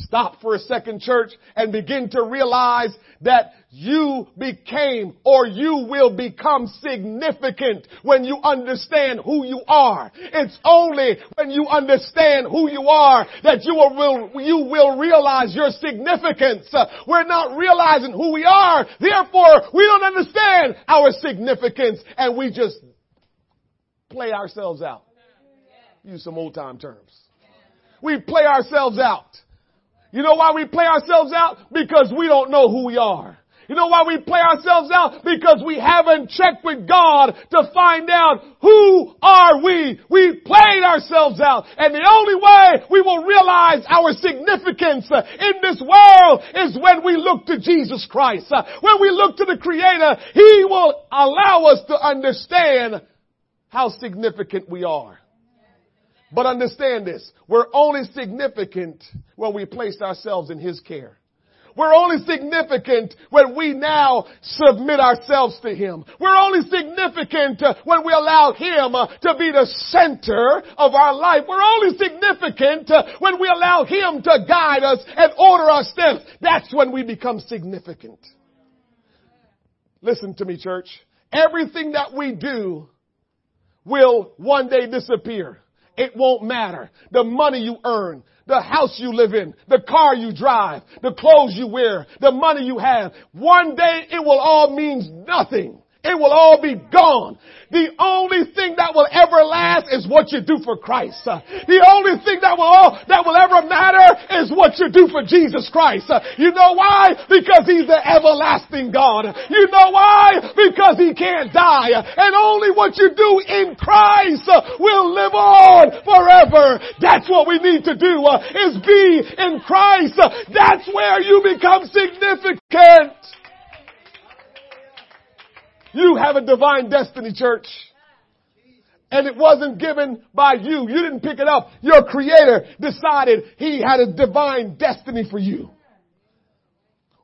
Stop for a second, church, and begin to realize that you became or you will become significant when you understand who you are. It's only when you understand who you are that you will, you will realize your significance. We're not realizing who we are. Therefore, we don't understand our significance and we just play ourselves out. Use some old time terms. We play ourselves out. You know why we play ourselves out? Because we don't know who we are. You know why we play ourselves out? Because we haven't checked with God to find out who are we. We played ourselves out. And the only way we will realize our significance in this world is when we look to Jesus Christ. When we look to the Creator, He will allow us to understand how significant we are. But understand this, we're only significant when we place ourselves in His care. We're only significant when we now submit ourselves to Him. We're only significant uh, when we allow Him uh, to be the center of our life. We're only significant uh, when we allow Him to guide us and order our steps. That's when we become significant. Listen to me, church. Everything that we do will one day disappear. It won't matter. The money you earn, the house you live in, the car you drive, the clothes you wear, the money you have. One day it will all mean nothing. It will all be gone. The only thing that will ever last is what you do for Christ. The only thing that will all, that will ever matter is what you do for Jesus Christ. You know why? Because He's the everlasting God. You know why? Because He can't die. And only what you do in Christ will live on forever. That's what we need to do is be in Christ. That's where you become significant. You have a divine destiny, church. And it wasn't given by you. You didn't pick it up. Your creator decided he had a divine destiny for you.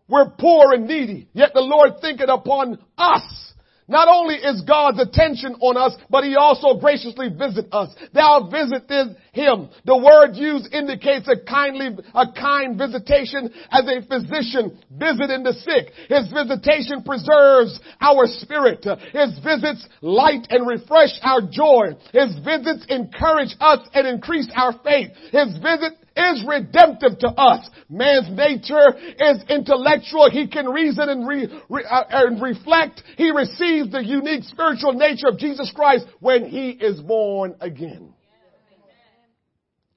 We're poor and needy, yet the Lord thinketh upon us not only is God's attention on us, but He also graciously visits us. Thou visitest Him. The word used indicates a kindly, a kind visitation as a physician visiting the sick. His visitation preserves our spirit. His visits light and refresh our joy. His visits encourage us and increase our faith. His visit is redemptive to us. Man's nature is intellectual. He can reason and, re, re, uh, and reflect. He receives the unique spiritual nature of Jesus Christ when he is born again.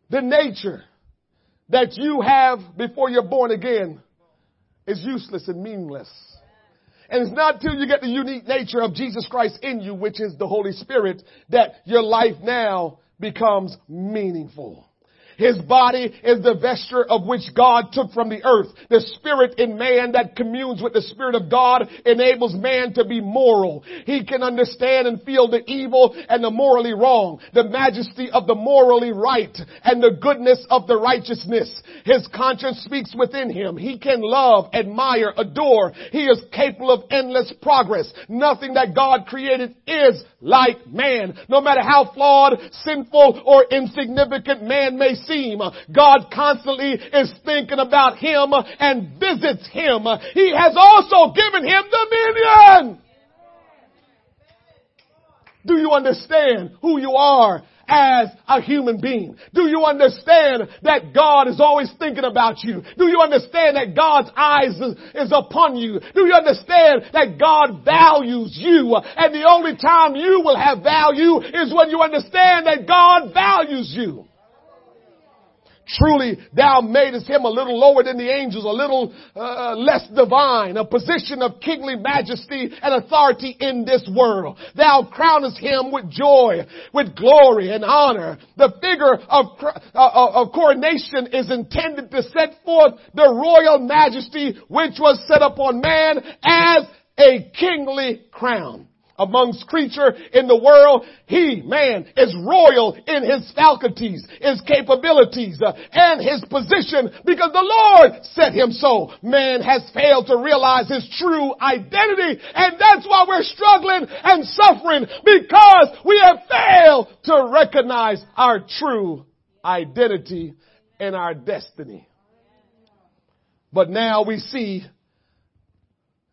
The nature that you have before you're born again is useless and meaningless. And it's not till you get the unique nature of Jesus Christ in you, which is the Holy Spirit, that your life now becomes meaningful. His body is the vesture of which God took from the earth. The spirit in man that communes with the spirit of God enables man to be moral. He can understand and feel the evil and the morally wrong, the majesty of the morally right, and the goodness of the righteousness. His conscience speaks within him. He can love, admire, adore. He is capable of endless progress. Nothing that God created is like man. No matter how flawed, sinful, or insignificant man may God constantly is thinking about him and visits him. He has also given him dominion. Do you understand who you are as a human being? Do you understand that God is always thinking about you? Do you understand that God's eyes is, is, upon you? Do you understand that God values you? And the only time you will have value is when you understand that God values you. Truly, thou madest him a little lower than the angels, a little uh, less divine, a position of kingly majesty and authority in this world. Thou crownest him with joy, with glory and honor. The figure of, uh, of coronation is intended to set forth the royal majesty which was set upon man as a kingly crown amongst creature in the world, he, man, is royal in his faculties, his capabilities, uh, and his position because the Lord set him so. Man has failed to realize his true identity and that's why we're struggling and suffering because we have failed to recognize our true identity and our destiny. But now we see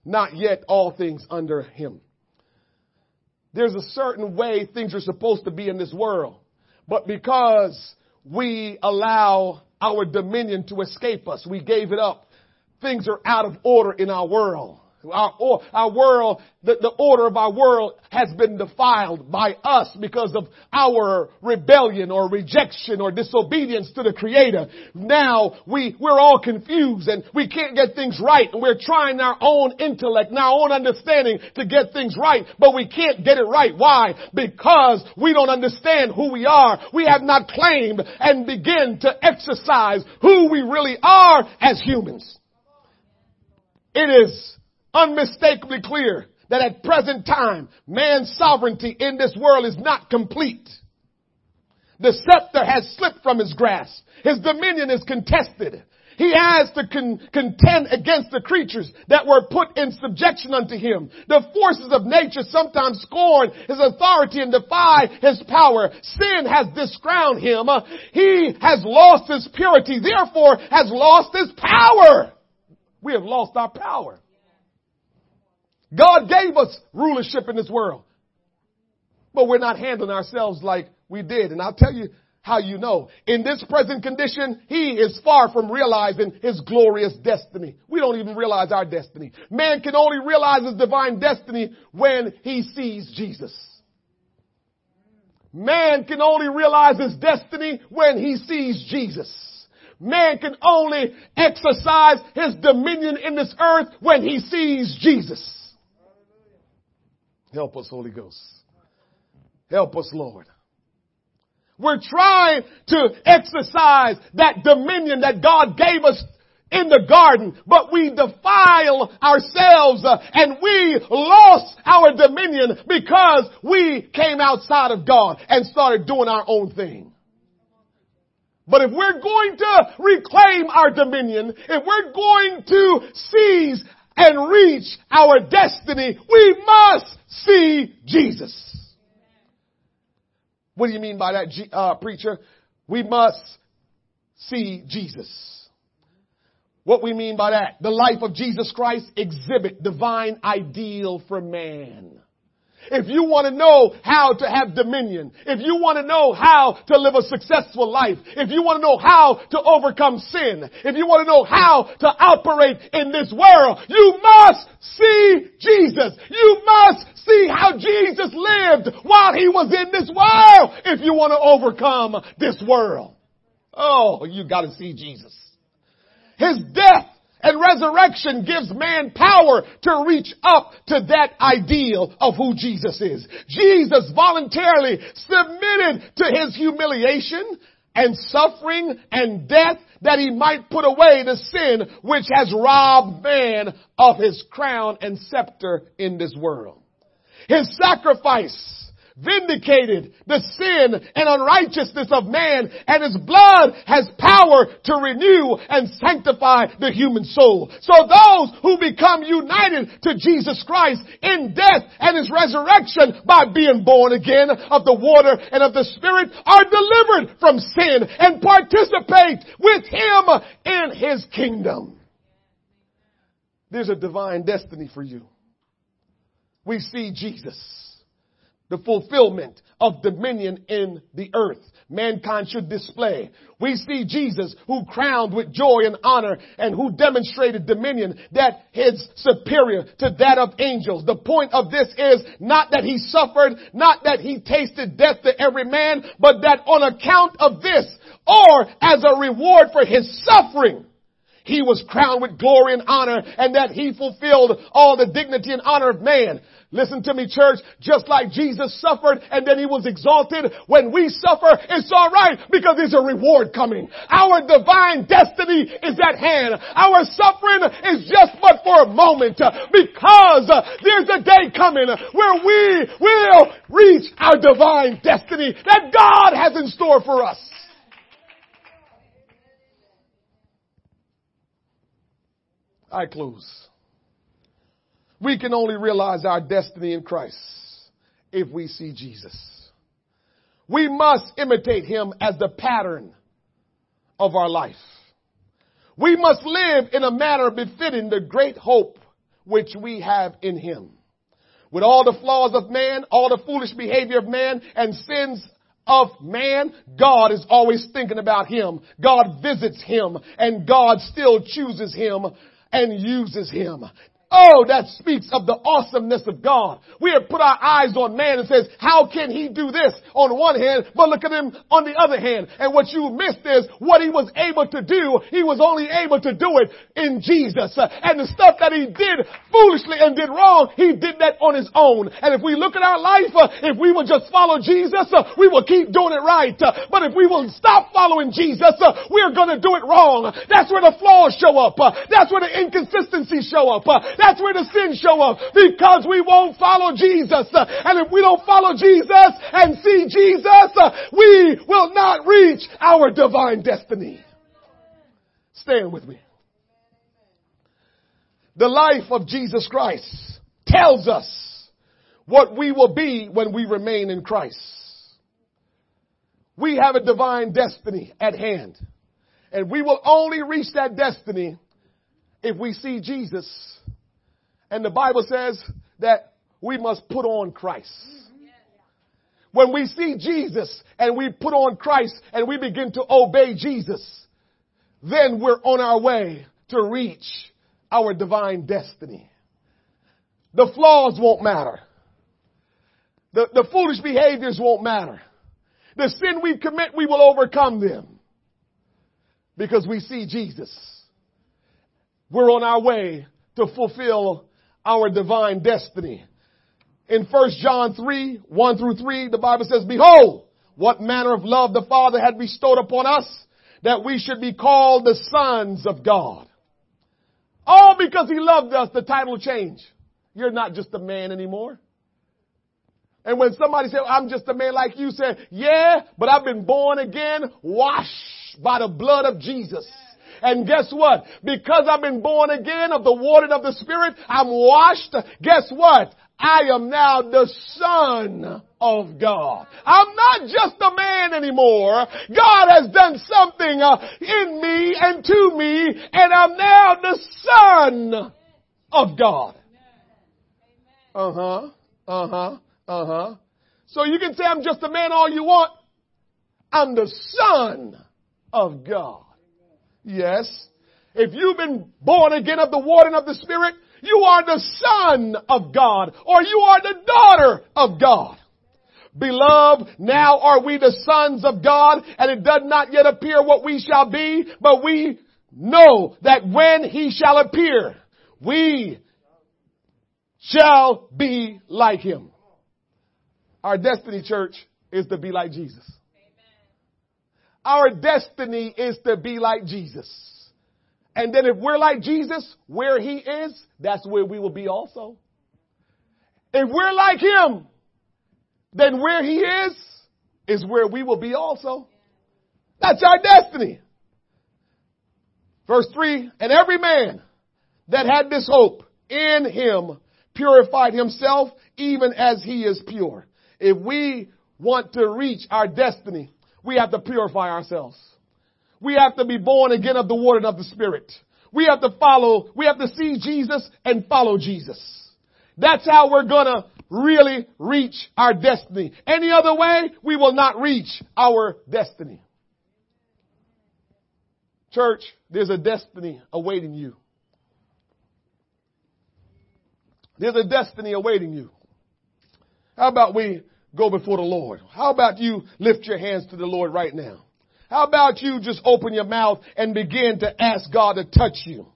not yet all things under him. There's a certain way things are supposed to be in this world. But because we allow our dominion to escape us, we gave it up, things are out of order in our world. Our, our world, the, the order of our world has been defiled by us because of our rebellion or rejection or disobedience to the Creator. Now we, we're all confused and we can't get things right and we're trying our own intellect and our own understanding to get things right, but we can't get it right. Why? Because we don't understand who we are. We have not claimed and begin to exercise who we really are as humans. It is unmistakably clear that at present time, man's sovereignty in this world is not complete. The scepter has slipped from his grasp. His dominion is contested. He has to con- contend against the creatures that were put in subjection unto him. The forces of nature sometimes scorn his authority and defy his power. Sin has discrowned him. He has lost his purity, therefore has lost his power. We have lost our power. God gave us rulership in this world. But we're not handling ourselves like we did. And I'll tell you how you know. In this present condition, he is far from realizing his glorious destiny. We don't even realize our destiny. Man can only realize his divine destiny when he sees Jesus. Man can only realize his destiny when he sees Jesus. Man can only exercise his dominion in this earth when he sees Jesus. Help us, Holy Ghost. Help us, Lord. We're trying to exercise that dominion that God gave us in the garden, but we defile ourselves uh, and we lost our dominion because we came outside of God and started doing our own thing. But if we're going to reclaim our dominion, if we're going to seize and reach our destiny, we must see Jesus. What do you mean by that, uh, preacher? We must see Jesus. What we mean by that? The life of Jesus Christ exhibit divine ideal for man. If you want to know how to have dominion, if you want to know how to live a successful life, if you want to know how to overcome sin, if you want to know how to operate in this world, you must see Jesus. You must see how Jesus lived while he was in this world if you want to overcome this world. Oh, you gotta see Jesus. His death and resurrection gives man power to reach up to that ideal of who Jesus is. Jesus voluntarily submitted to his humiliation and suffering and death that he might put away the sin which has robbed man of his crown and scepter in this world. His sacrifice vindicated the sin and unrighteousness of man and his blood has power to renew and sanctify the human soul. So those who become united to Jesus Christ in death and his resurrection by being born again of the water and of the spirit are delivered from sin and participate with him in his kingdom. There's a divine destiny for you. We see Jesus the fulfillment of dominion in the earth mankind should display. We see Jesus who crowned with joy and honor and who demonstrated dominion that is superior to that of angels. The point of this is not that he suffered, not that he tasted death to every man, but that on account of this or as a reward for his suffering, he was crowned with glory and honor and that he fulfilled all the dignity and honor of man. Listen to me, church. Just like Jesus suffered and then he was exalted, when we suffer, it's alright because there's a reward coming. Our divine destiny is at hand. Our suffering is just but for a moment because there's a day coming where we will reach our divine destiny that God has in store for us. I close. We can only realize our destiny in Christ if we see Jesus. We must imitate him as the pattern of our life. We must live in a manner befitting the great hope which we have in him. With all the flaws of man, all the foolish behavior of man, and sins of man, God is always thinking about him. God visits him, and God still chooses him and uses him. Oh, that speaks of the awesomeness of God. We have put our eyes on man and says, how can he do this on one hand, but look at him on the other hand. And what you missed is what he was able to do. He was only able to do it in Jesus. And the stuff that he did foolishly and did wrong, he did that on his own. And if we look at our life, uh, if we will just follow Jesus, uh, we will keep doing it right. Uh, but if we will stop following Jesus, we're gonna do it wrong. That's where the flaws show up. That's where the inconsistencies show up. That's where the sins show up because we won't follow Jesus. And if we don't follow Jesus and see Jesus, we will not reach our divine destiny. Stand with me. The life of Jesus Christ tells us what we will be when we remain in Christ. We have a divine destiny at hand. And we will only reach that destiny if we see Jesus and the Bible says that we must put on Christ. When we see Jesus and we put on Christ and we begin to obey Jesus, then we're on our way to reach our divine destiny. The flaws won't matter. The, the foolish behaviors won't matter. The sin we commit, we will overcome them because we see Jesus. We're on our way to fulfill our divine destiny. In 1 John 3, 1 through 3, the Bible says, Behold, what manner of love the Father had bestowed upon us, that we should be called the sons of God. All because He loved us, the title changed. You're not just a man anymore. And when somebody said, I'm just a man like you, said, yeah, but I've been born again, washed by the blood of Jesus. And guess what? Because I've been born again of the water of the Spirit, I'm washed. Guess what? I am now the son of God. I'm not just a man anymore. God has done something uh, in me and to me, and I'm now the son of God. Uh huh. Uh huh. Uh huh. So you can say I'm just a man all you want. I'm the son of God. Yes. If you've been born again of the water and of the Spirit, you are the son of God or you are the daughter of God. Beloved, now are we the sons of God and it does not yet appear what we shall be, but we know that when he shall appear, we shall be like him. Our destiny church is to be like Jesus. Our destiny is to be like Jesus. And then if we're like Jesus, where he is, that's where we will be also. If we're like him, then where he is, is where we will be also. That's our destiny. Verse 3, and every man that had this hope in him purified himself even as he is pure. If we want to reach our destiny, we have to purify ourselves. We have to be born again of the water and of the Spirit. We have to follow, we have to see Jesus and follow Jesus. That's how we're gonna really reach our destiny. Any other way, we will not reach our destiny. Church, there's a destiny awaiting you. There's a destiny awaiting you. How about we go before the Lord? How about you lift your hands to the Lord right now? How about you just open your mouth and begin to ask God to touch you?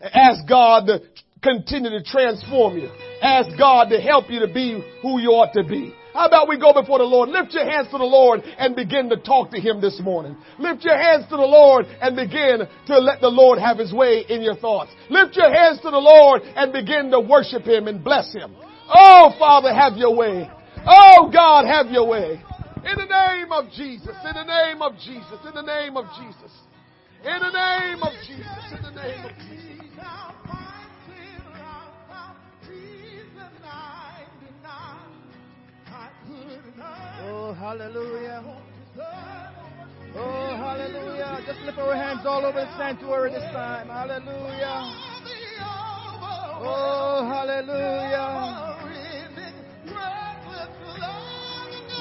Ask God to continue to transform you. Ask God to help you to be who you ought to be. How about we go before the Lord? Lift your hands to the Lord and begin to talk to Him this morning. Lift your hands to the Lord and begin to let the Lord have His way in your thoughts. Lift your hands to the Lord and begin to worship Him and bless Him. Oh, Father, have your way. Oh, God, have your way. In the name of Jesus, in the name of Jesus, in the name of Jesus. In the name of Jesus, in the name of Jesus. Oh, hallelujah. Oh, hallelujah. Just lift our hands all over the sanctuary this time. Hallelujah. Oh, hallelujah.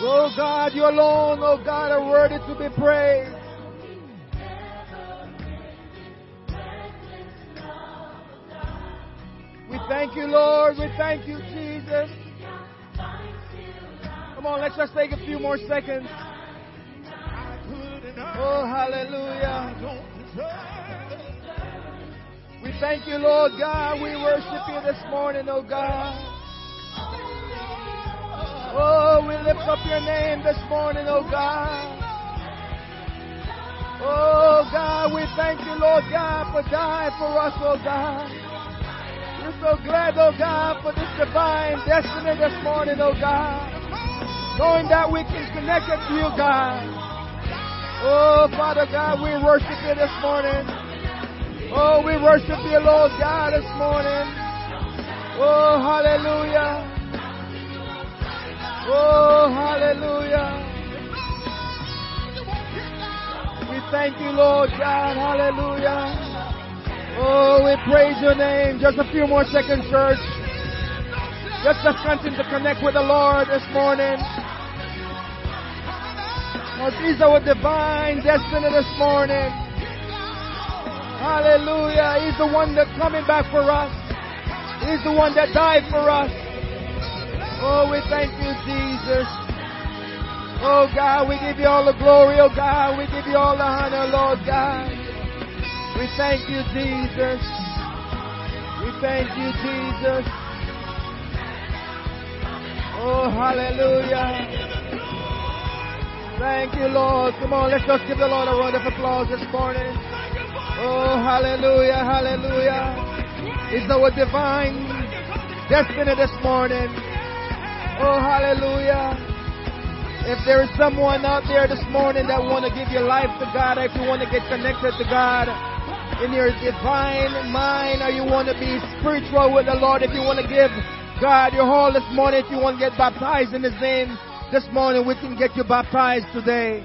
Oh, God, you alone, oh, God, are worthy to be praised. We thank you, Lord. We thank you, Jesus. Come on, let's just take a few more seconds. Oh, hallelujah. We thank you, Lord God. We worship you this morning, oh God. Oh, we lift up your name this morning, oh God. Oh God, we thank you, Lord God, for dying for us, oh God. We're so glad, oh God, for this divine destiny this morning, oh God knowing that we can connect it to you, God. Oh, Father God, we worship you this morning. Oh, we worship you, Lord God, this morning. Oh, hallelujah. Oh, hallelujah. We thank you, Lord God. Hallelujah. Oh, we praise your name. Just a few more seconds, church. Just us just continue to connect with the Lord this morning. Because He's our divine destiny this morning. Hallelujah. He's the one that's coming back for us. He's the one that died for us. Oh, we thank you, Jesus. Oh God, we give you all the glory, oh God. We give you all the honor, Lord God. We thank you, Jesus. We thank you, Jesus. Oh, hallelujah. Thank you, Lord. Come on, let's just give the Lord a round of applause this morning. Oh, hallelujah, hallelujah. It's our divine destiny this morning. Oh, hallelujah. If there is someone out there this morning that want to give your life to God, if you want to get connected to God in your divine mind, or you want to be spiritual with the Lord, if you want to give God your whole this morning, if you want to get baptized in His name, this morning we can get you baptized today.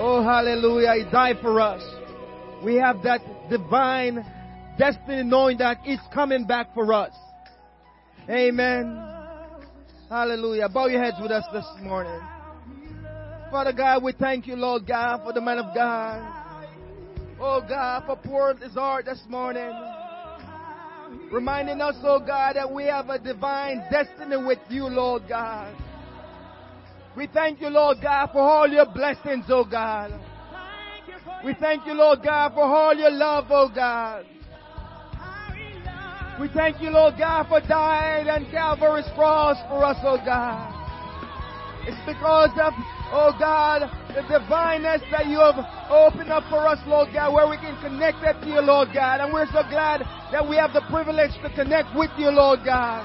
Oh, hallelujah. He died for us. We have that divine destiny knowing that He's coming back for us. Amen. Hallelujah. Bow your heads with us this morning. Father God, we thank you, Lord God, for the man of God. Oh God, for pouring his heart this morning. Reminding us, oh God, that we have a divine destiny with you, Lord God. We thank you, Lord God, for all your blessings, oh God. We thank you, Lord God, for all your love, oh God. We thank you, Lord God, for dying on Calvary's cross for us, oh God. It's because of, oh God, the divineness that you have opened up for us, Lord God, where we can connect it to you, Lord God. And we're so glad that we have the privilege to connect with you, Lord God.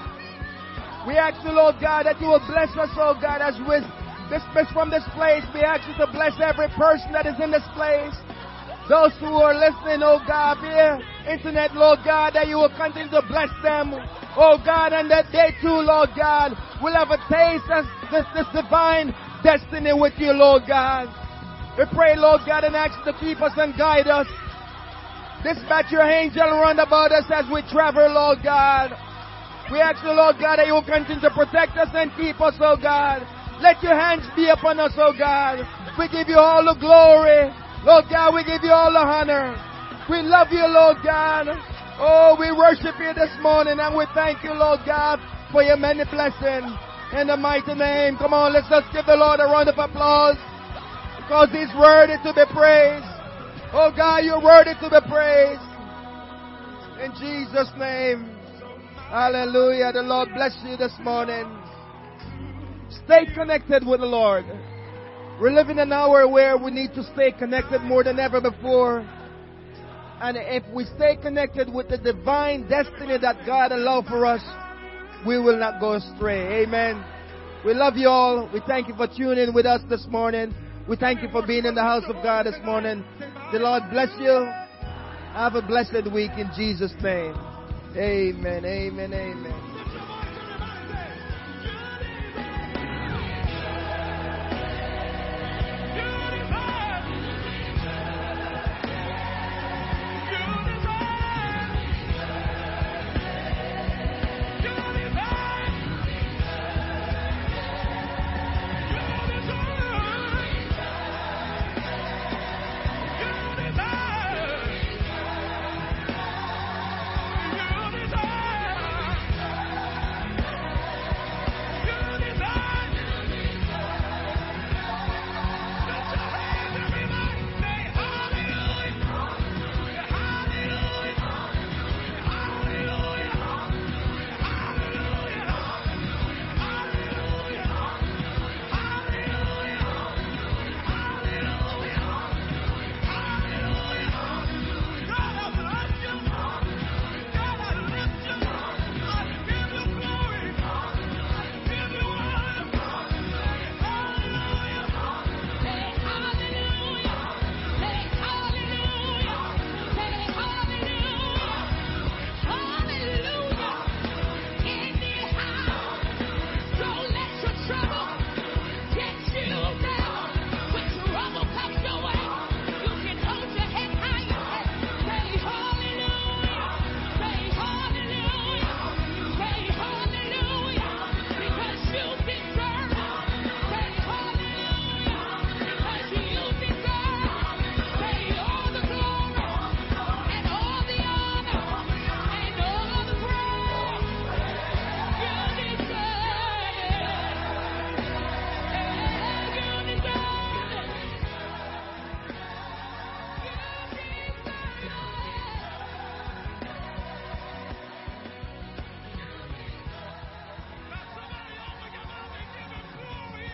We ask you, Lord God, that you will bless us, oh God, as we dismiss from this place. We ask you to bless every person that is in this place. Those who are listening, oh God, via internet, Lord God, that you will continue to bless them, oh God, and that they too, Lord God, will have a taste of this, this divine destiny with you, Lord God. We pray, Lord God, and ask to keep us and guide us. Dispatch your angel round about us as we travel, Lord God We ask you, Lord God, that you will continue to protect us and keep us, oh God. Let your hands be upon us, oh God. We give you all the glory. Lord God, we give you all the honor. We love you, Lord God. Oh, we worship you this morning and we thank you, Lord God, for your many blessings. In the mighty name. Come on, let's just give the Lord a round of applause. Because He's worthy to be praised. Oh God, you're worthy to be praised. In Jesus' name. Hallelujah. The Lord bless you this morning. Stay connected with the Lord. We're living in an hour where we need to stay connected more than ever before. And if we stay connected with the divine destiny that God allowed for us, we will not go astray. Amen. We love you all. We thank you for tuning with us this morning. We thank you for being in the house of God this morning. The Lord bless you. Have a blessed week in Jesus' name. Amen. Amen. Amen.